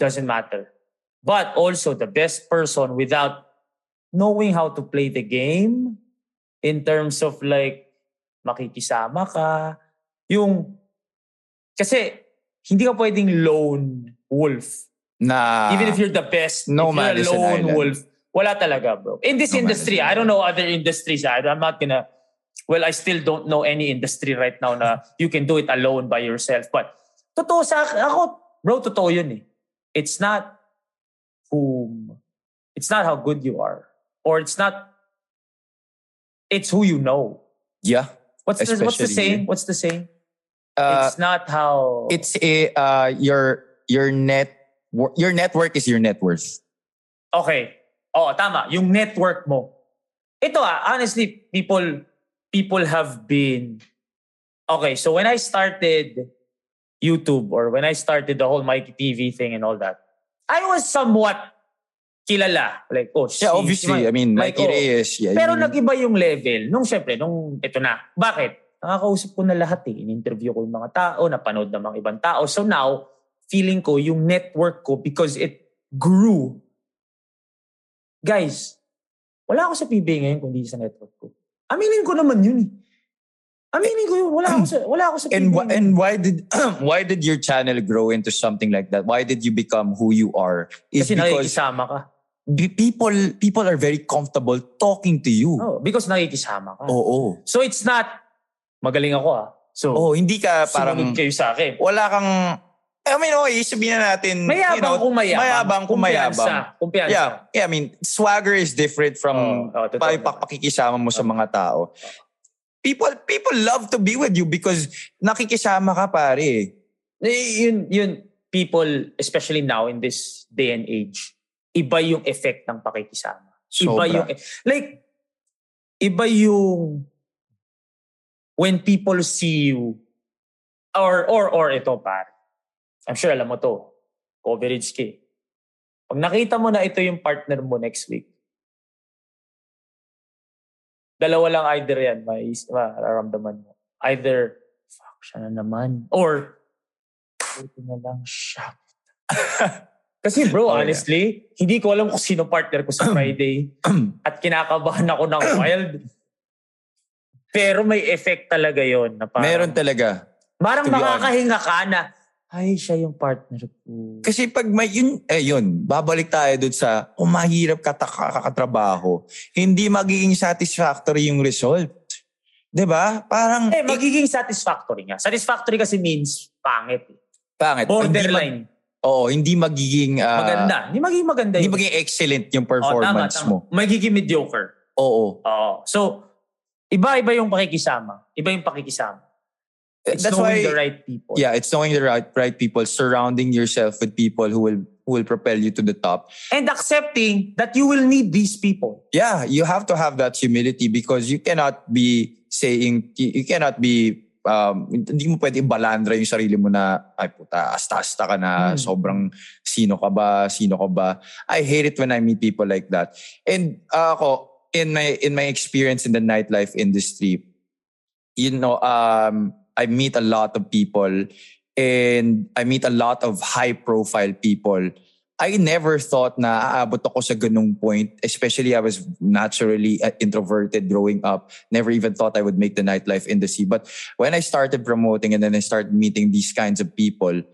doesn't matter. But also the best person without knowing how to play the game in terms of like makikisama ka. Yung, kasi hindi ka pwedeng lone wolf. Na, Even if you're the best, no if you're a lone wolf, wala talaga, bro. In this No industry, I don't know other industries. I, I'm not gonna, well, I still don't know any industry right now na you can do it alone by yourself. But, totoo sa ako, bro, totoo yun eh. It's not whom, it's not how good you are. Or it's not, it's who you know. yeah. What's the, what's the saying? What's the saying? Uh, it's not how... it's a, uh, your, your net, your network is your net worth. Okay. Oh, tama. Yung network mo. Ito ah, honestly, people people have been Okay, so when I started YouTube or when I started the whole Mikey TV thing and all that, I was somewhat kilala. Like, oh, Yeah, obviously. I mean, like, Mikey oh. Reyes. Yeah, Pero you- nag-iba yung level. Nung syempre, nung ito na. Bakit? Nakakausap ko na lahat eh. In-interview ko yung mga tao, napanood ng mga ibang tao. So now, feeling ko yung network ko because it grew. Guys, wala ako sa PBA ngayon kung di sa network ko. Aminin ko naman yun eh. Aminin ko yun. Wala ako sa, wala ako sa and wh- and why did why did your channel grow into something like that? Why did you become who you are? Is Kasi because nakikisama ka. people people are very comfortable talking to you. Oh, because nakikisama ka. Oo. So it's not, magaling ako ah. So, Oh, hindi ka parang sumunod kayo sa akin. wala kang I mean, okay, sabihin na natin, Mayabang you know, kung mayabang. mayabang kung mayabang. Kumpiyansa. Yeah, yeah, I mean, swagger is different from oo, totoo pa- pakikisama mo sa mga tao. People people love to be with you because nakikisama ka pare. Eh, yun, yun, people, especially now in this day and age, iba yung effect ng pakikisama. Iba Sobra. yung, like, iba yung when people see you, or, or, or ito, par. I'm sure alam mo to. Coverage ka eh. Pag nakita mo na ito yung partner mo next week, dalawa lang either yan, may mararamdaman mo. Either, fuck, siya na naman. Or, buti na lang siya. Kasi bro, Oh, yeah. honestly, hindi ko alam kung sino partner ko sa Friday at kinakabahan ako ng wild. Pero may effect talaga yon na parang, Meron talaga. parang makakahinga ka na, ay, siya yung partner ko. Kasi pag may yun, eh yun, babalik tayo dun sa kung mahirap ka kakatrabaho, hindi magiging satisfactory yung result. 'Di ba? Parang Eh, magiging satisfactory nga. Satisfactory kasi means pangit. pangit. Hindi Borderline. oo, hindi magiging ah, maganda. Hindi magiging maganda Hindi yun. magiging excellent yung Oo, tama, performance tama. mo. Magiging mediocre. Oo. Oo. So, iba-iba yung pakikisama. Iba yung pakikisama. It's That's knowing why the right people. yeah, it's knowing the right, right people, surrounding yourself with people who will who will propel you to the top. And accepting that you will need these people. Yeah, you have to have that humility because you cannot be saying you, cannot be um, hindi mo pwede balandra yung sarili mo na ay puta asta-asta ka na Hmm. sobrang sino ka ba sino ka ba I hate it when I meet people like that and uh, ako in my in my experience in the nightlife industry you know um I meet a lot of people and I meet a lot of high profile people I never thought na aabot ako sa ganung point. Especially I was naturally uh, introverted growing up. Never even thought I would make the nightlife industry. But when I started promoting and then I started meeting these kinds of people,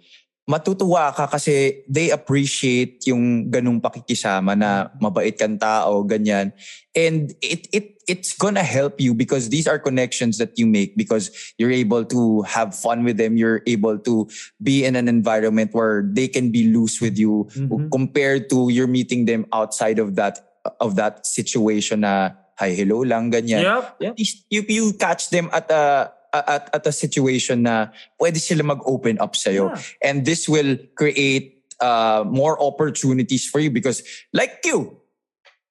matutuwa ka kasi they appreciate yung ganung pakikisama na mabait kang tao, ganyan. And it it it's gonna help you because these are connections that you make because you're able to have fun with them. You're able to be in an environment where they can be loose with you Mhm. compared to you're meeting them outside of that of that situation na hi hello lang ganyan. Yep. Yep. You you catch them at a at at a situation na pwede sila mag-open up sa Yeah. and this will create uh, more opportunities for you because like you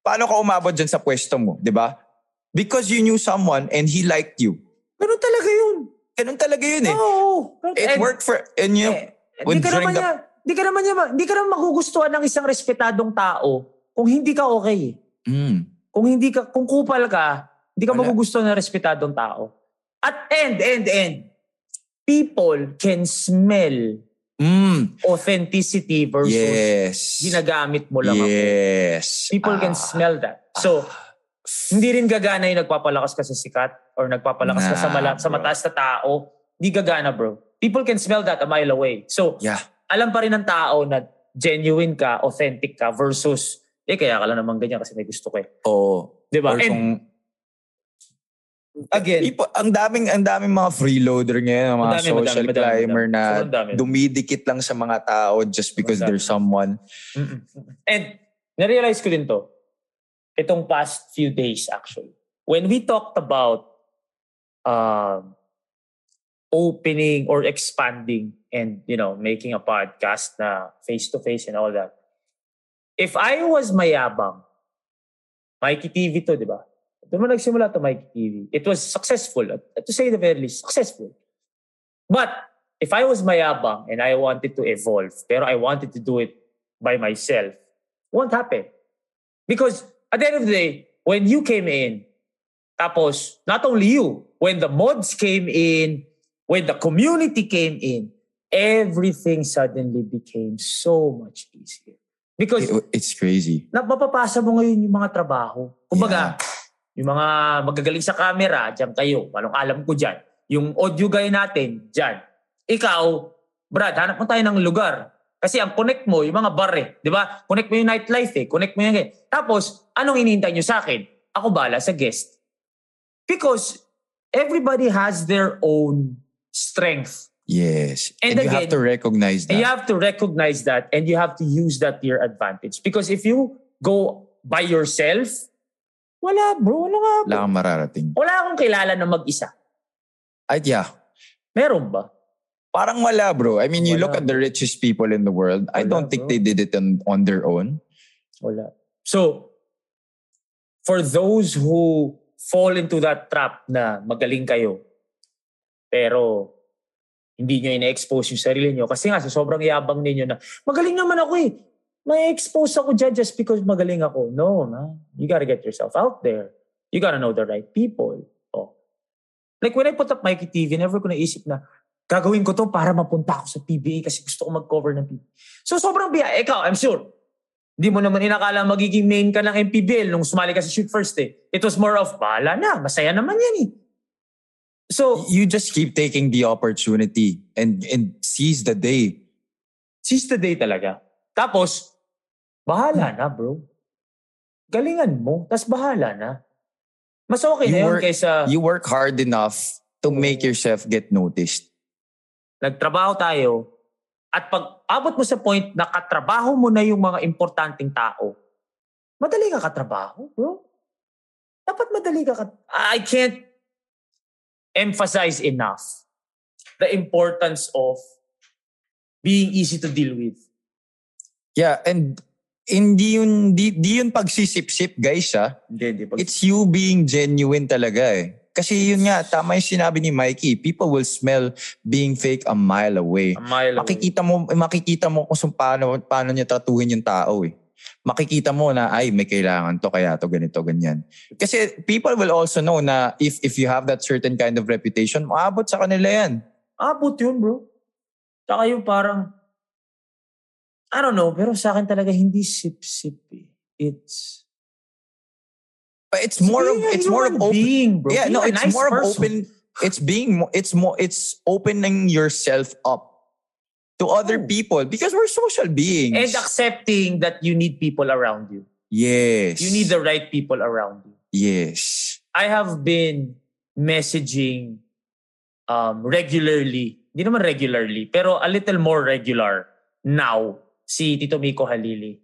paano ka umabot dyan sa pwesto mo, di ba? Because you knew someone and he liked you. Ganun talaga yun. Ganun talaga yun eh. Oo. It And- worked for, and you, Eh, when ka during naman the- niya, hindi ka naman niya, hindi ka naman magugustuhan ng isang respetadong tao kung hindi ka okay. Mm. Kung hindi ka, kung kupal ka, hindi ka Wala. magugustuhan ng respetadong tao. At end, end, end. people can smell Mm, authenticity versus yes. ginagamit mo lang ako. Yes. People can Ah. smell that. So, hindi rin gagana yung nagpapalakas ka sa sikat or nagpapalakas ka sa, Nah, mala- sa mataas na tao. Hindi gagana, bro. People can smell that a mile away. So, Yeah. alam pa rin ng tao na genuine ka, authentic ka versus, eh, kaya ka lang naman ganyan kasi may gusto ko eh. Oo. Di ba? Or And kung, again, People, ang daming ang daming mga freeloader ngayon, mga Madami, madami, social madami, climber madami. na Sobrang dami. dumidikit lang sa mga tao just because Madami. they're someone. Mm-mm. And na-realize ko din to, itong past few days actually. When we talked about um, opening or expanding and, you know, making a podcast na face-to-face and all that. If I was mayabang, Mikey TV to, di ba? Doon mo nagsimula to Mikey TV. It was successful. To say the very least, successful. But if I was mayabang and I wanted to evolve, pero I wanted to do it by myself, won't happen. Because at the end of the day, when you came in, tapos not only you, when the mods came in, when the community came in, everything suddenly became so much easier. Because It- it's crazy. na mapapasa mo ngayon yung mga trabaho. Kumbaga, yung mga magagaling sa camera, dyan kayo. Anong alam ko dyan. Yung audio guy natin, dyan. Ikaw, Brad, hanap mo tayo ng lugar. Kasi ang connect mo, yung mga bar eh. Di ba? Connect mo yung nightlife eh. Connect mo yung... Tapos, anong inihintay nyo sa akin? Ako bala sa guest. Because everybody has their own strength. Yes. And And, you have again, to recognize that. You have to recognize that and you have to use that to your advantage. Because if you go by yourself, wala bro, wala nga. Wala Bro. kang mararating. Wala akong kilala na mag-isa. Ay, yeah. Meron ba? Parang wala, bro. I mean, you Wala, look at the richest people in the world. I Wala, don't think bro. they did it on, on their own. Wala. So, for those who fall into that trap na magaling kayo, pero hindi nyo ina-expose yung sarili nyo. Kasi nga, sa sobrang yabang ninyo na, magaling naman ako eh. May expose ako dyan just because magaling ako. No, man. You gotta get yourself out there. You gotta know the right people. Oh. Like when I put up Mikey TV, never ko naisip na, gagawin ko to para mapunta ako sa PBA kasi gusto ko mag-cover ng PBA. So sobrang biya. Ikaw, I'm sure, hindi mo naman inakala magiging main ka ng MPBL nung sumali ka sa Shoot First eh. It was more of, bahala na, masaya naman yan eh. So, You just keep taking the opportunity and, and seize the day. seize the day talaga. Tapos, bahala na bro. Galingan mo, tas bahala na. Mas okay You na yun work- kaysa You work hard enough to make yourself get noticed. nagtrabaho tayo at pag abot mo sa point na katrabaho mo na yung mga importanteng tao, madali ka katrabaho, bro. Dapat madali ka kat- I can't emphasize enough the importance of being easy to deal with. Yeah, and hindi yun, di, di yun pagsisip-sip, guys, ah. Hindi, hindi. Pag, It's you being genuine talaga eh. Kasi yun nga, tama yung sinabi ni Mikey, people will smell being fake a mile away. a mile away. Makikita mo, makikita mo kung paano, paano niya tatuhin yung tao eh. Makikita mo na, ay, may kailangan to, kaya to, ganito, ganyan. Kasi people will also know na if if you have that certain kind of reputation, maabot sa kanila yan. Abot yun, bro. Tsaka yung parang, I don't know, pero sa akin talaga hindi sip-sip eh. It's, But it's more of, it's more of open, being, bro. Yeah, no, it's nice more of person. open. It's being, it's more, it's opening yourself up to other Oh. people because we're social beings. And accepting that you need people around you. yes, You need the right people around you. yes. I have been messaging um, regularly, hindi naman regularly, pero a little more regular now si Tito Miko Halili.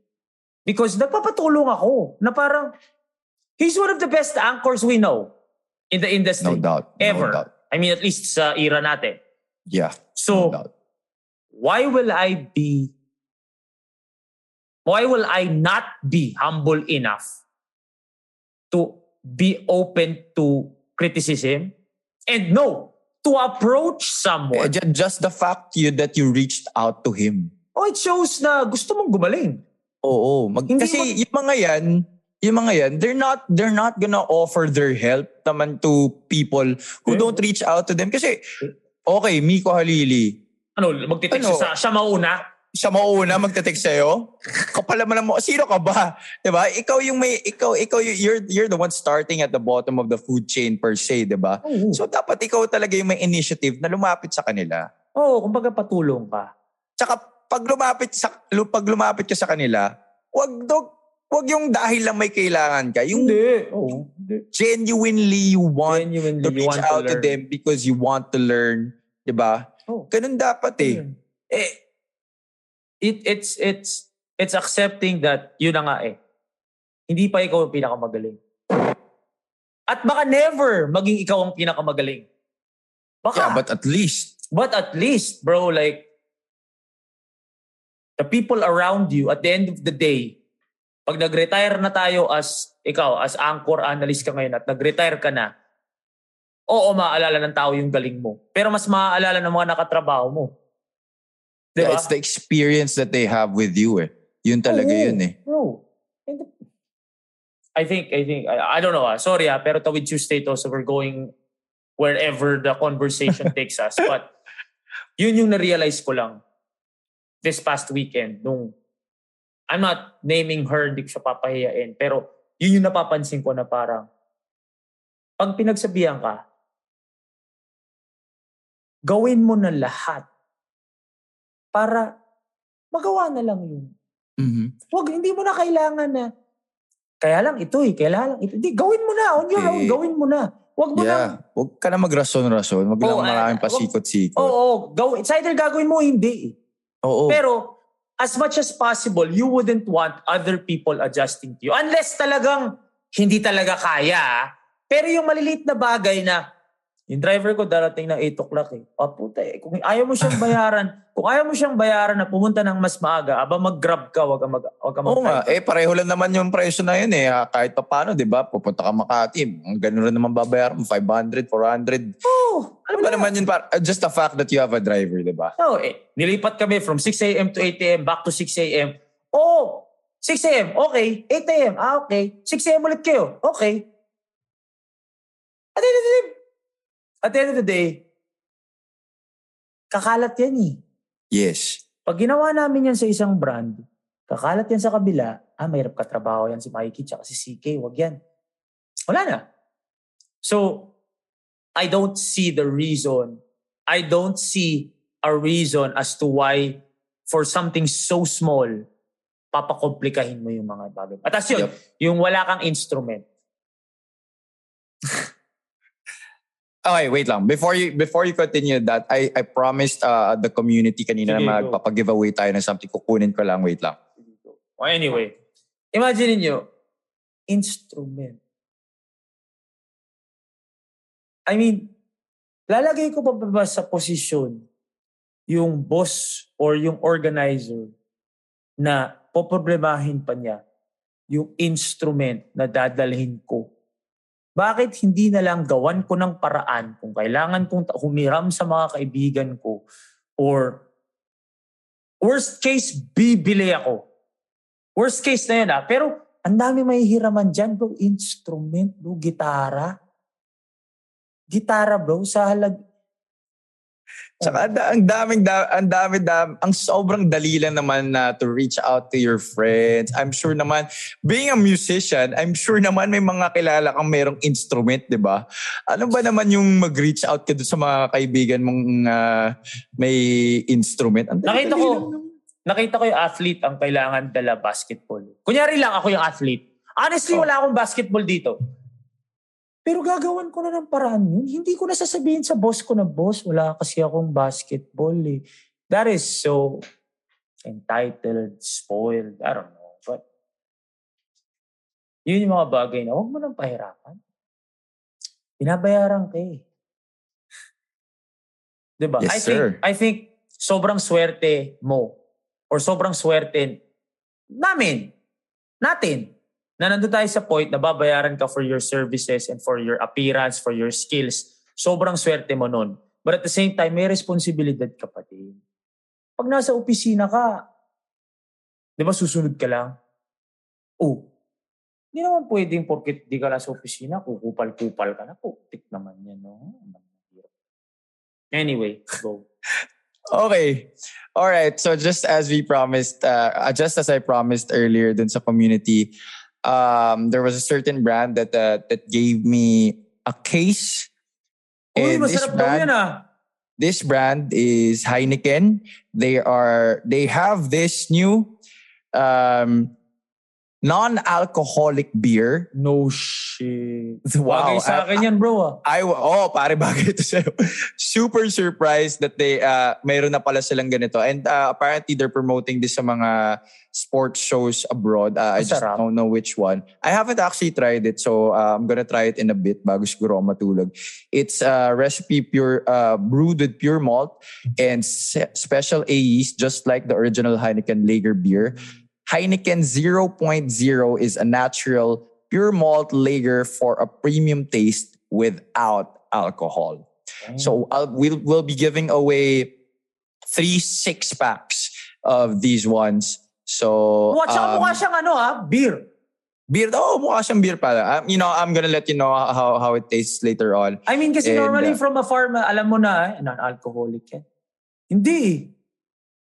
Because nagpapatulong ako na parang he's one of the best anchors we know in the industry. No doubt, Ever. no doubt. I mean, at least sa era natin. Yeah, So, no doubt. why will I be why will I not be humble enough to be open to criticism and no to approach Eh, someone ju- just the fact you that you reached out to him. Oh it shows na gusto mong gumaling Oo, mag, Hindi kasi mo- yung mga yan, yung mga yan, they're not they're not gonna offer their help naman to people who Yeah. don't reach out to them kasi Okay, Miko Halili. Ano, magtitext Ano? siya sa, siya mauna? Siya mauna magte-text sa'yo? Kapal naman mo. Sino ka ba? 'Di ba? Ikaw yung may ikaw ikaw you're you're the one starting at the bottom of the food chain per se, 'di ba? Oo. So dapat ikaw talaga yung may initiative na lumapit sa kanila. Oo, kumbaga patulong ka. Tsaka pag lumapit sa pag lumapit ka sa kanila, wag dog wag yung dahil lang may kailangan ka. Yung Hindi. Oo. Hindi. genuinely you want Genuinely, to reach want out to, learn. them because you want to learn, 'di ba? Oh. Ganun dapat eh. Eh, it, it's, it's, it's accepting that yun na nga eh. Hindi pa ikaw ang pinakamagaling. At baka never maging ikaw ang pinakamagaling. Baka. Yeah, but at least But at least, bro, like, the people around you, at the end of the day, pag nag-retire na tayo as, ikaw, as anchor analyst ka ngayon at nag-retire ka na, oo, maaalala ng tao yung galing mo. Pero mas maaalala ng mga nakatrabaho mo. yeah, Diba? it's the experience that they have with you eh. Yun talaga Oo, yun eh. Bro. I think, I think, I, I don't know, ah, sorry ah, pero Tawid Tuesday to, so we're going wherever the conversation takes us. But yun yung na-realize ko lang this past weekend nung I'm not naming her, hindi ko siya papahiyain, pero yun yung napapansin ko na parang pag pinagsabihan ka, gawin mo na lahat para magawa na lang yun. Mhm. Wag, hindi mo na kailangan na, kaya lang ito eh, kaya lang ito. Hindi, gawin mo na, on your Okay. own, gawin mo na. Wag mo na, Yeah. Huwag ka na magrason-rason. Huwag lang Oo, ah, maraming wag- pasikot-sikot. oo, oh, gawin. It's either gagawin mo hindi. eh. Oo. Pero, as much as possible, you wouldn't want other people adjusting to you. Unless talagang hindi talaga kaya. ah. Pero yung maliliit na bagay na, yung driver ko darating na 8 o'clock eh. Oh, puta eh. Kung ayaw mo siyang bayaran, kung ayaw mo siyang bayaran na pumunta ng mas maaga, aba mag-grab ka, wag ka mag wag ka Oo nga. mag Eh, pareho lang naman yung presyo na yun eh. Ah, Kahit pa paano, di ba? Pupunta ka Makati. Ganun rin naman babayaran mo. 500, 400. Oh, Ano ba naman yun? Par- uh, Just the fact that you have a driver, di ba? So, eh, nilipat kami from 6 a.m. to 8 a.m. back to 6 a.m. Oh, 6 a.m. Okay. 8 a.m. Ah, okay. 6 a.m. ulit kayo. Okay. At the end of the day, at the end of the day, kakalat yan eh. Yes. Pag ginawa namin yan sa isang brand, kakalat yan sa kabila, ah, mahirap katrabaho yan si Mikey tsaka si CK, wag yan. Wala na. So, I don't see the reason. I don't see a reason as to why for something so small, papakomplikahin mo yung mga bagay. At as yun, Yep. yung wala kang instrument. Okay, wait lang. Before you before you continue that, I I promised uh, the community kanina Sige, na magpapag-giveaway tayo ng something. Kukunin ko lang. Wait lang. Well, anyway, imagine niyo instrument. I mean, lalagay ko pa ba sa posisyon yung boss or yung organizer na poproblemahin pa niya yung instrument na dadalhin ko. Bakit hindi na lang gawan ko ng paraan kung kailangan kong humiram sa mga kaibigan ko or worst case, bibili ako. Worst case na yun ah. Pero ang dami may hiraman dyan bro. Instrument bro, gitara. Gitara bro, sa halag... Tsaka ang da- ang daming da, ang dami dam, ang sobrang dali lang naman na to reach out to your friends. I'm sure naman being a musician, I'm sure naman may mga kilala kang merong instrument, 'di ba? Ano ba naman yung mag-reach out ka doon sa mga kaibigan mong ah, may instrument? Ang Nakita ko, nakita ko yung athlete ang kailangan dala basketball. Kunyari lang ako yung athlete. Honestly, Oh. wala akong basketball dito. Pero gagawan ko na ng paraan yun. Hindi ko na sasabihin sa boss ko na, boss, wala kasi akong basketball eh. That is so entitled, spoiled, I don't know. But yun yung mga bagay na huwag mo nang pahirapan. Binabayaran ka eh. Diba? Yes, I sir. think, I think sobrang swerte mo or sobrang swerte namin, natin, na nandun tayo sa point na babayaran ka for your services and for your appearance, for your skills. Sobrang swerte mo nun. But at the same time, may responsibilidad ka pa din. Pag nasa opisina ka, di ba susunod ka lang? Oh, hindi naman pwedeng porkit di ka lang sa opisina, kukupal-kupal ka na. Putik naman yan, no? Anyway, go. Okay. All right. So just as we promised, uh, just as I promised earlier dun sa community, um, there was a certain brand that uh, that gave me a case. Uy, And this brand, yan ah. this brand is Heineken. They are they have this new um, non-alcoholic beer. No shit. Wow. Bagay sa I- akin yan, bro ah. I oh pare bagay ito sa'yo. Super surprised that they uh mayroon na pala silang ganito and uh, apparently they're promoting this sa mga sports shows abroad. Uh, I just Masarap. don't know which one. I haven't actually tried it so uh, I'm gonna try it in a bit bago siguro ako matulog. It's a recipe pure uh, brewed with pure malt and se- special A yeast just like the original Heineken Lager beer. Heineken 0.0 is a natural pure malt lager for a premium taste without alcohol. So I'll, we'll we'll be giving away three six packs of these ones. So Watch um, um, mukha siyang ano ah, beer. beer. Oh, mukha siyang beer pala. Um, you know, I'm gonna let you know how how it tastes later on. I mean, kasi And, normally uh, from afar, ma- alam mo na, eh, non-alcoholic yan. Hindi eh.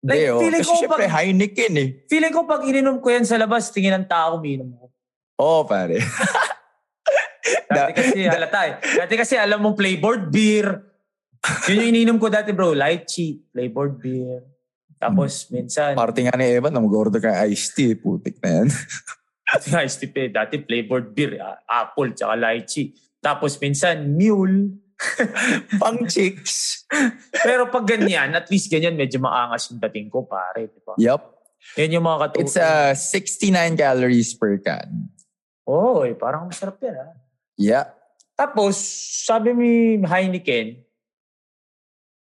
Like, Hindi, oh. feeling Kasi ko syempre pag- Heineken eh. Feeling ko pag ininom ko yan sa labas, tingin ng tao, umiinom ko. Oh, pare. Dati Da- kasi halata eh. Dati kasi alam mo flavored beer. Yun yung ininom ko dati bro, lychee, flavored beer. Tapos minsan, Parte nga ni Evan mag-order ka iced tea. Putik na yan. guys, tipe, dati flavored beer, ah, apple, tsaka lychee. Tapos minsan, mule. Pang chicks. Pero pag ganyan, at least ganyan, medyo maangas yung dating ko, pare. Di ba? Yup. Yan yung mga katu- It's uh, 69 calories per can. Oh, eh, parang masarap yan ah. Yeah. Tapos, sabi ni Heineken,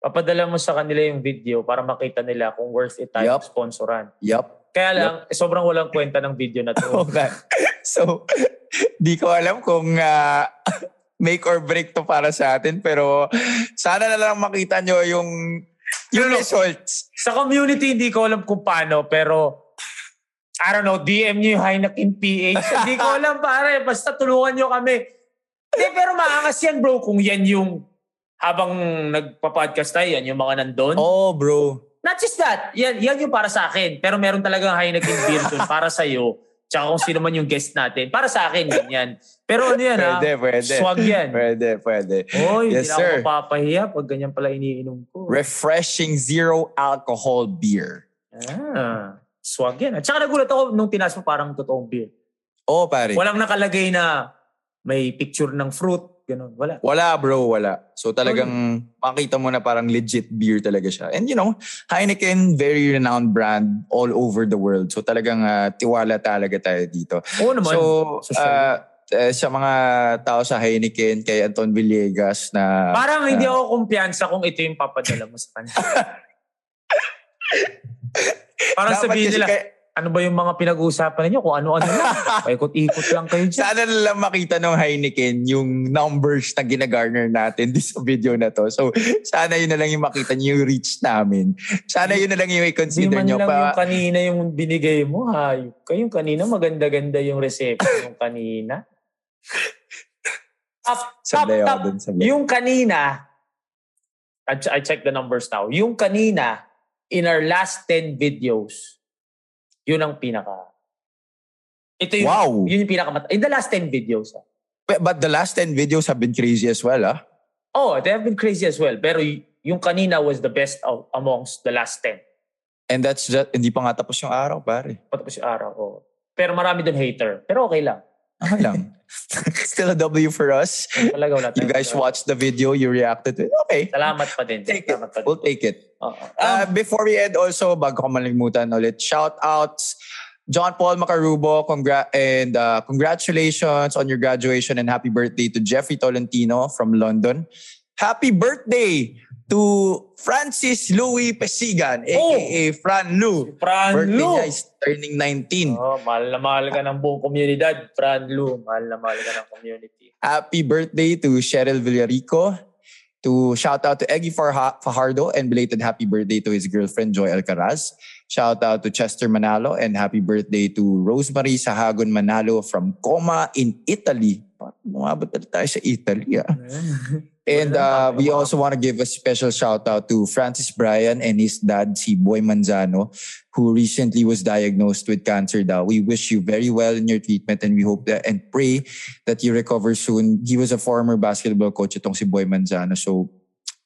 papadala mo sa kanila yung video para makita nila kung worth it tayo Yup. sponsoran. Yup. Kaya lang, eh, sobrang walang kwenta ng video na to. Okay. So, di ko alam kung ah, make or break to para sa atin. Pero sana na lang makita nyo yung, yung no. results. sa community, hindi ko alam kung paano, pero I don't know, DM nyo yung Heineken PH. hindi ko alam pare, basta tulungan nyo kami. Hindi, pero maangas yan bro kung yan yung habang nagpa-podcast tayo, yan yung mga nandun. Oh, bro. Not just that, yan, yan yung para sa akin. Pero meron talagang Heineken beer dun para sa'yo. Tsaka kung sino man yung guest natin. Para sa akin, ganyan. Pero ano yan ha? Pwede, pwede. Swag yan. Pwede, pwede. Oy, Yes, hindi sir. ako mapapahiya pag ganyan pala iniinom ko. Refreshing zero alcohol beer. ah, swag yan. At saka nagulat ako nung tinas mo parang totoong beer. Oh, pare. Walang nakalagay na may picture ng fruit. Ganun. Wala. Wala bro, wala. So talagang makita mo na parang legit beer talaga siya. And you know, Heineken, very renowned brand all over the world. So talagang ah, tiwala talaga tayo dito. Oo naman. So, eh, sa mga tao sa Heineken, kay Anton Villegas na... parang hindi ah, ako kumpiyansa kung ito yung papadala mo sa kanya. parang dapat sabihin nila, kay- ano ba yung mga pinag-uusapan ninyo? Kung ano-ano lang. Paikot-ikot lang kayo dyan. sana na lang makita ng Heineken yung numbers na ginagarner natin this video na to. So, sana yun na lang yung makita niyo yung reach namin. Sana yun na lang yung Hindi i-consider man nyo lang pa. yung kanina yung binigay mo. Hayop ka. Yung kanina, maganda-ganda yung reception yung kanina. Top, top, top. sablay. Yung kanina, I, I check the numbers now. Yung kanina, in our last 10 videos, yun ang pinaka... Ito yung, Wow. yun yung pinaka... In the last 10 videos. ah. But- But the last 10 videos have been crazy as well, ah. Oh, they have been crazy as well. Pero yung kanina was the best of, amongst the last 10. And that's just, hindi pa nga tapos yung araw, pare. Patapos yung araw. Oh. Pero marami doon hater. Pero okay lang. Okay lang. Still a W for us. Talaga wala You guys watched the video, you reacted to it. Okay. Salamat pa din. Take it. Pa din. We'll take it. Uh, Um, before we end also, bago ko malimutan ulit, shout outs John Paul Macarubo, congra- and uh, congratulations on your graduation and happy birthday to Jeffrey Tolentino from London. Happy birthday to Francis Louis Pesigan, aka Fran Lu. Fran Birthday Lu. niya is turning 19. Oh, mahal na mahal ka ng buong komunidad, Fran Lu. Mahal na mahal ka ng community. Happy birthday to Cheryl Villarico. To shout out to Eggy Fajardo and belated happy birthday to his girlfriend Joy Alcaraz. Shout out to Chester Manalo and happy birthday to Rosemary Sahagon Manalo from Coma in Italy. Parang Umabot tayo sa Italy ah. And uh, we also want to give a special shout out to Francis Bryan and his dad, si Boy Manzano, who recently was diagnosed with cancer daw. We wish you very well in your treatment and we hope that and pray that you recover soon. He was a former basketball coach itong si Boy Manzano. So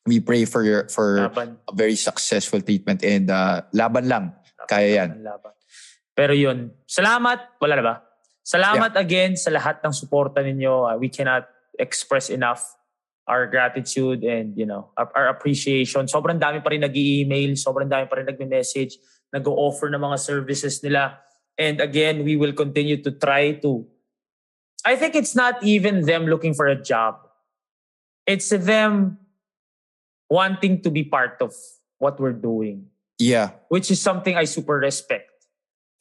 we pray for your for laban. a very successful treatment and uh, laban lang. Kaya yan. Ang laban. Pero yun, salamat. Wala na ba? Salamat again sa lahat ng suporta ninyo. Uh, we cannot express enough our gratitude and you know our, appreciation. Sobrang dami pa rin nag-email, sobrang dami pa rin nagme-message, nag-offer ng mga services nila. And again, we will continue to try to I think it's not even them looking for a job. It's them wanting to be part of what we're doing Yeah. which is something I super respect.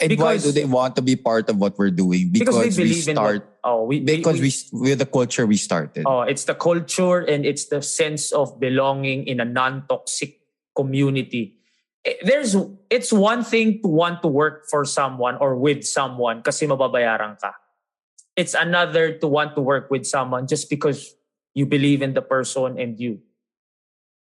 And why do they want to be part of what we're doing? Because, Because, we believe we in start what, oh, we, because we, we're the culture we started. oh, it's the culture and it's the sense of belonging in a non-toxic community. Eh, There's it's one thing to want to work for someone or with someone kasi mababayaran ka. It's another to want to work with someone just because you believe in the person and you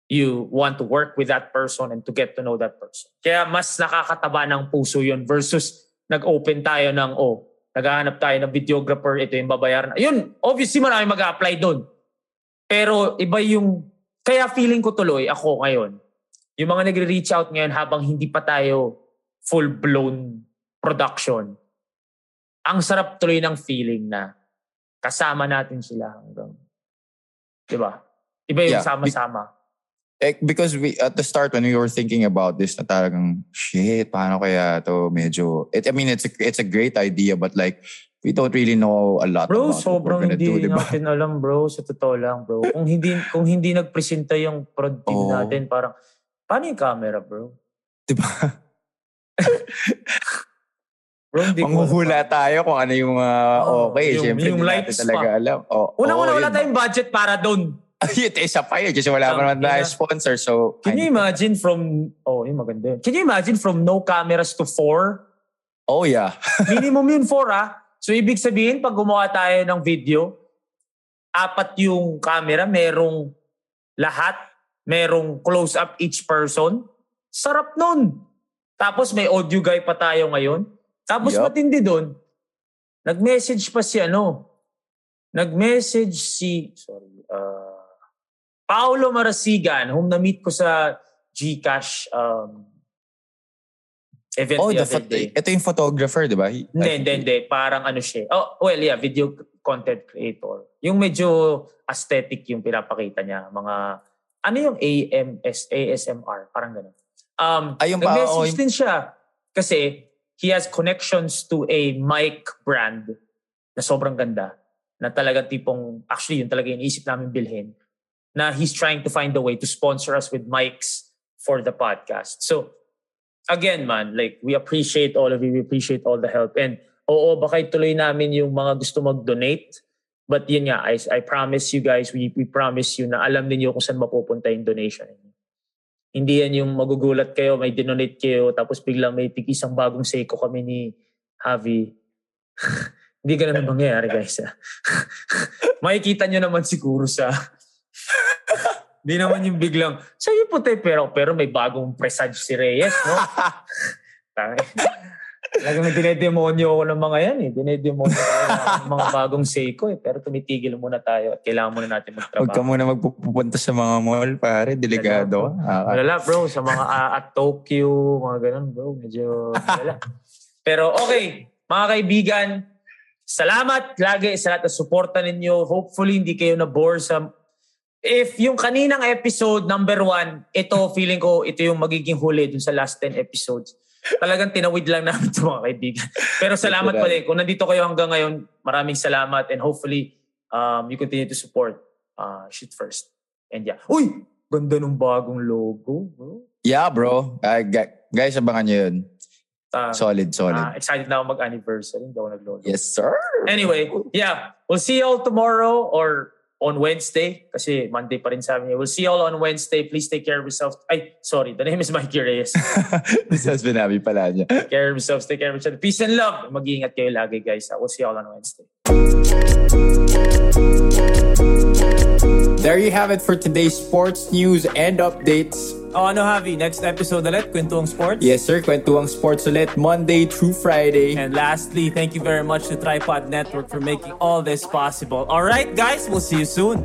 you want to work with that person and to get to know that person. Kaya mas nakakataba ng puso yun versus nag-open tayo ng, oh, naghahanap tayo ng videographer, ito yung babayaran. Yun, obviously marami mag-apply doon. Pero iba yung, kaya feeling ko tuloy, ako ngayon, yung mga nagre-reach out ngayon habang hindi pa tayo full-blown production, ang sarap tuloy ng feeling na kasama natin sila hanggang, di ba? Iba yung Yeah. sama-sama. Eh, because we at the start when we were thinking about this na talagang shit paano kaya to medyo it, I mean it's a, it's a great idea but like we don't really know a lot Bro, about what we're sobrang gonna hindi do, diba? natin alam, bro. Sa totoo lang, bro. Kung hindi kung hindi nagpresenta yung prod team Oo. natin, parang, paano yung camera, bro? Diba? Bro, ko Manghuhula alam. tayo kung ano yung uh, Oo, okay. yung- Siyempre, yung lights natin talaga pa. alam. Oh, Unang-una, oh, wala tayong budget para doon. Yun, isa pa yun kasi wala pa naman tayo sponsor. So, Can you imagine from, oh, yung maganda yun. Can you imagine from no cameras to four? Oh, yeah. Minimum yun four, ah. So, ibig sabihin, pag gumawa tayo ng video, apat yung camera, merong lahat, merong close-up each person. Sarap nun. Tapos may audio guy pa tayo ngayon. Tapos Yup. matindi doon, nag-message pa si ano, nag-message si, sorry, Paolo Marasigan, whom na-meet ko sa Gcash um, event Oh, the the other day. ito yung photographer, di ba? Hindi, hindi, hindi. Parang ano siya. Oh, well, yeah, video content creator. Yung medyo aesthetic yung pinapakita niya. Mga, ano yung AMS, ASMR? Parang gano'n. Um, Ay, yung pa- nag-message oh, din siya. Kasi he has connections to a mic brand na sobrang ganda. Na talaga tipong, actually yun talaga yung isip namin bilhin. Na he's trying to find a way to sponsor us with mics for the podcast. So, again man, like we appreciate all of you, we appreciate all the help. And oo, baka ituloy namin yung mga gusto mag-donate. But yun nga, I, I promise you guys, we, we promise you na alam niyo kung saan mapupunta yung donation. Hindi yan yung magugulat kayo, may dinonate kayo, tapos biglang may tig isang bagong seiko kami ni Javi. Hindi ganun ang mangyayari guys. ah. Makikita nyo naman siguro sa Hindi naman yung biglang, sa'yo puti pero, pero may bagong presage si Reyes, no? Talagang dinedemonyo ako ng mga yan eh. Dinedemonyo ako ng mga bagong Seiko eh. Pero tumitigil muna tayo at kailangan muna natin Huwag ka magtrabaho. muna magpupunta sa mga mall, pare. Delikado. Ah, Malala bro, sa mga ah, at Tokyo, mga ganun bro. Medyo malala. Pero okay, mga kaibigan, salamat lagi sa lahat ng suporta ninyo. Hopefully hindi kayo na-bore sa If yung kaninang episode number one, ito feeling ko ito yung magiging huli dun sa last 10 episodes. Talagang tinawid lang namin ito mga kaibigan. Pero salamat pa din. Kung nandito kayo hanggang ngayon, maraming salamat and hopefully um, you continue to support uh, Shoot First. And yeah. Uy! Ganda ng bagong logo, bro. Yeah, bro. Gu- guys, abangan nyo yun. Ta- Solid, solid. ah, excited na ako mag-anniversary. Hindi ako nag-logo. yes, sir. Anyway, yeah. We'll see you all tomorrow or on Wednesday kasi Monday pa rin sa amin. We'll see you all on Wednesday. Please take care of yourself. Ay, sorry. The name is Mikey Reyes. This has been Abby Palanya. take care of yourselves. Take care of each other. Peace and love. Mag-iingat kayo lagi, guys. We'll see you all on Wednesday. There you have it for today's sports news and updates. O ano, Javi? Next episode ulit, Kwentuang Sports. Yes sir, kwentuang sports ulit Monday through Friday. And lastly, thank you very much to Tripod Network for making all this possible. All right, guys, we'll see you soon.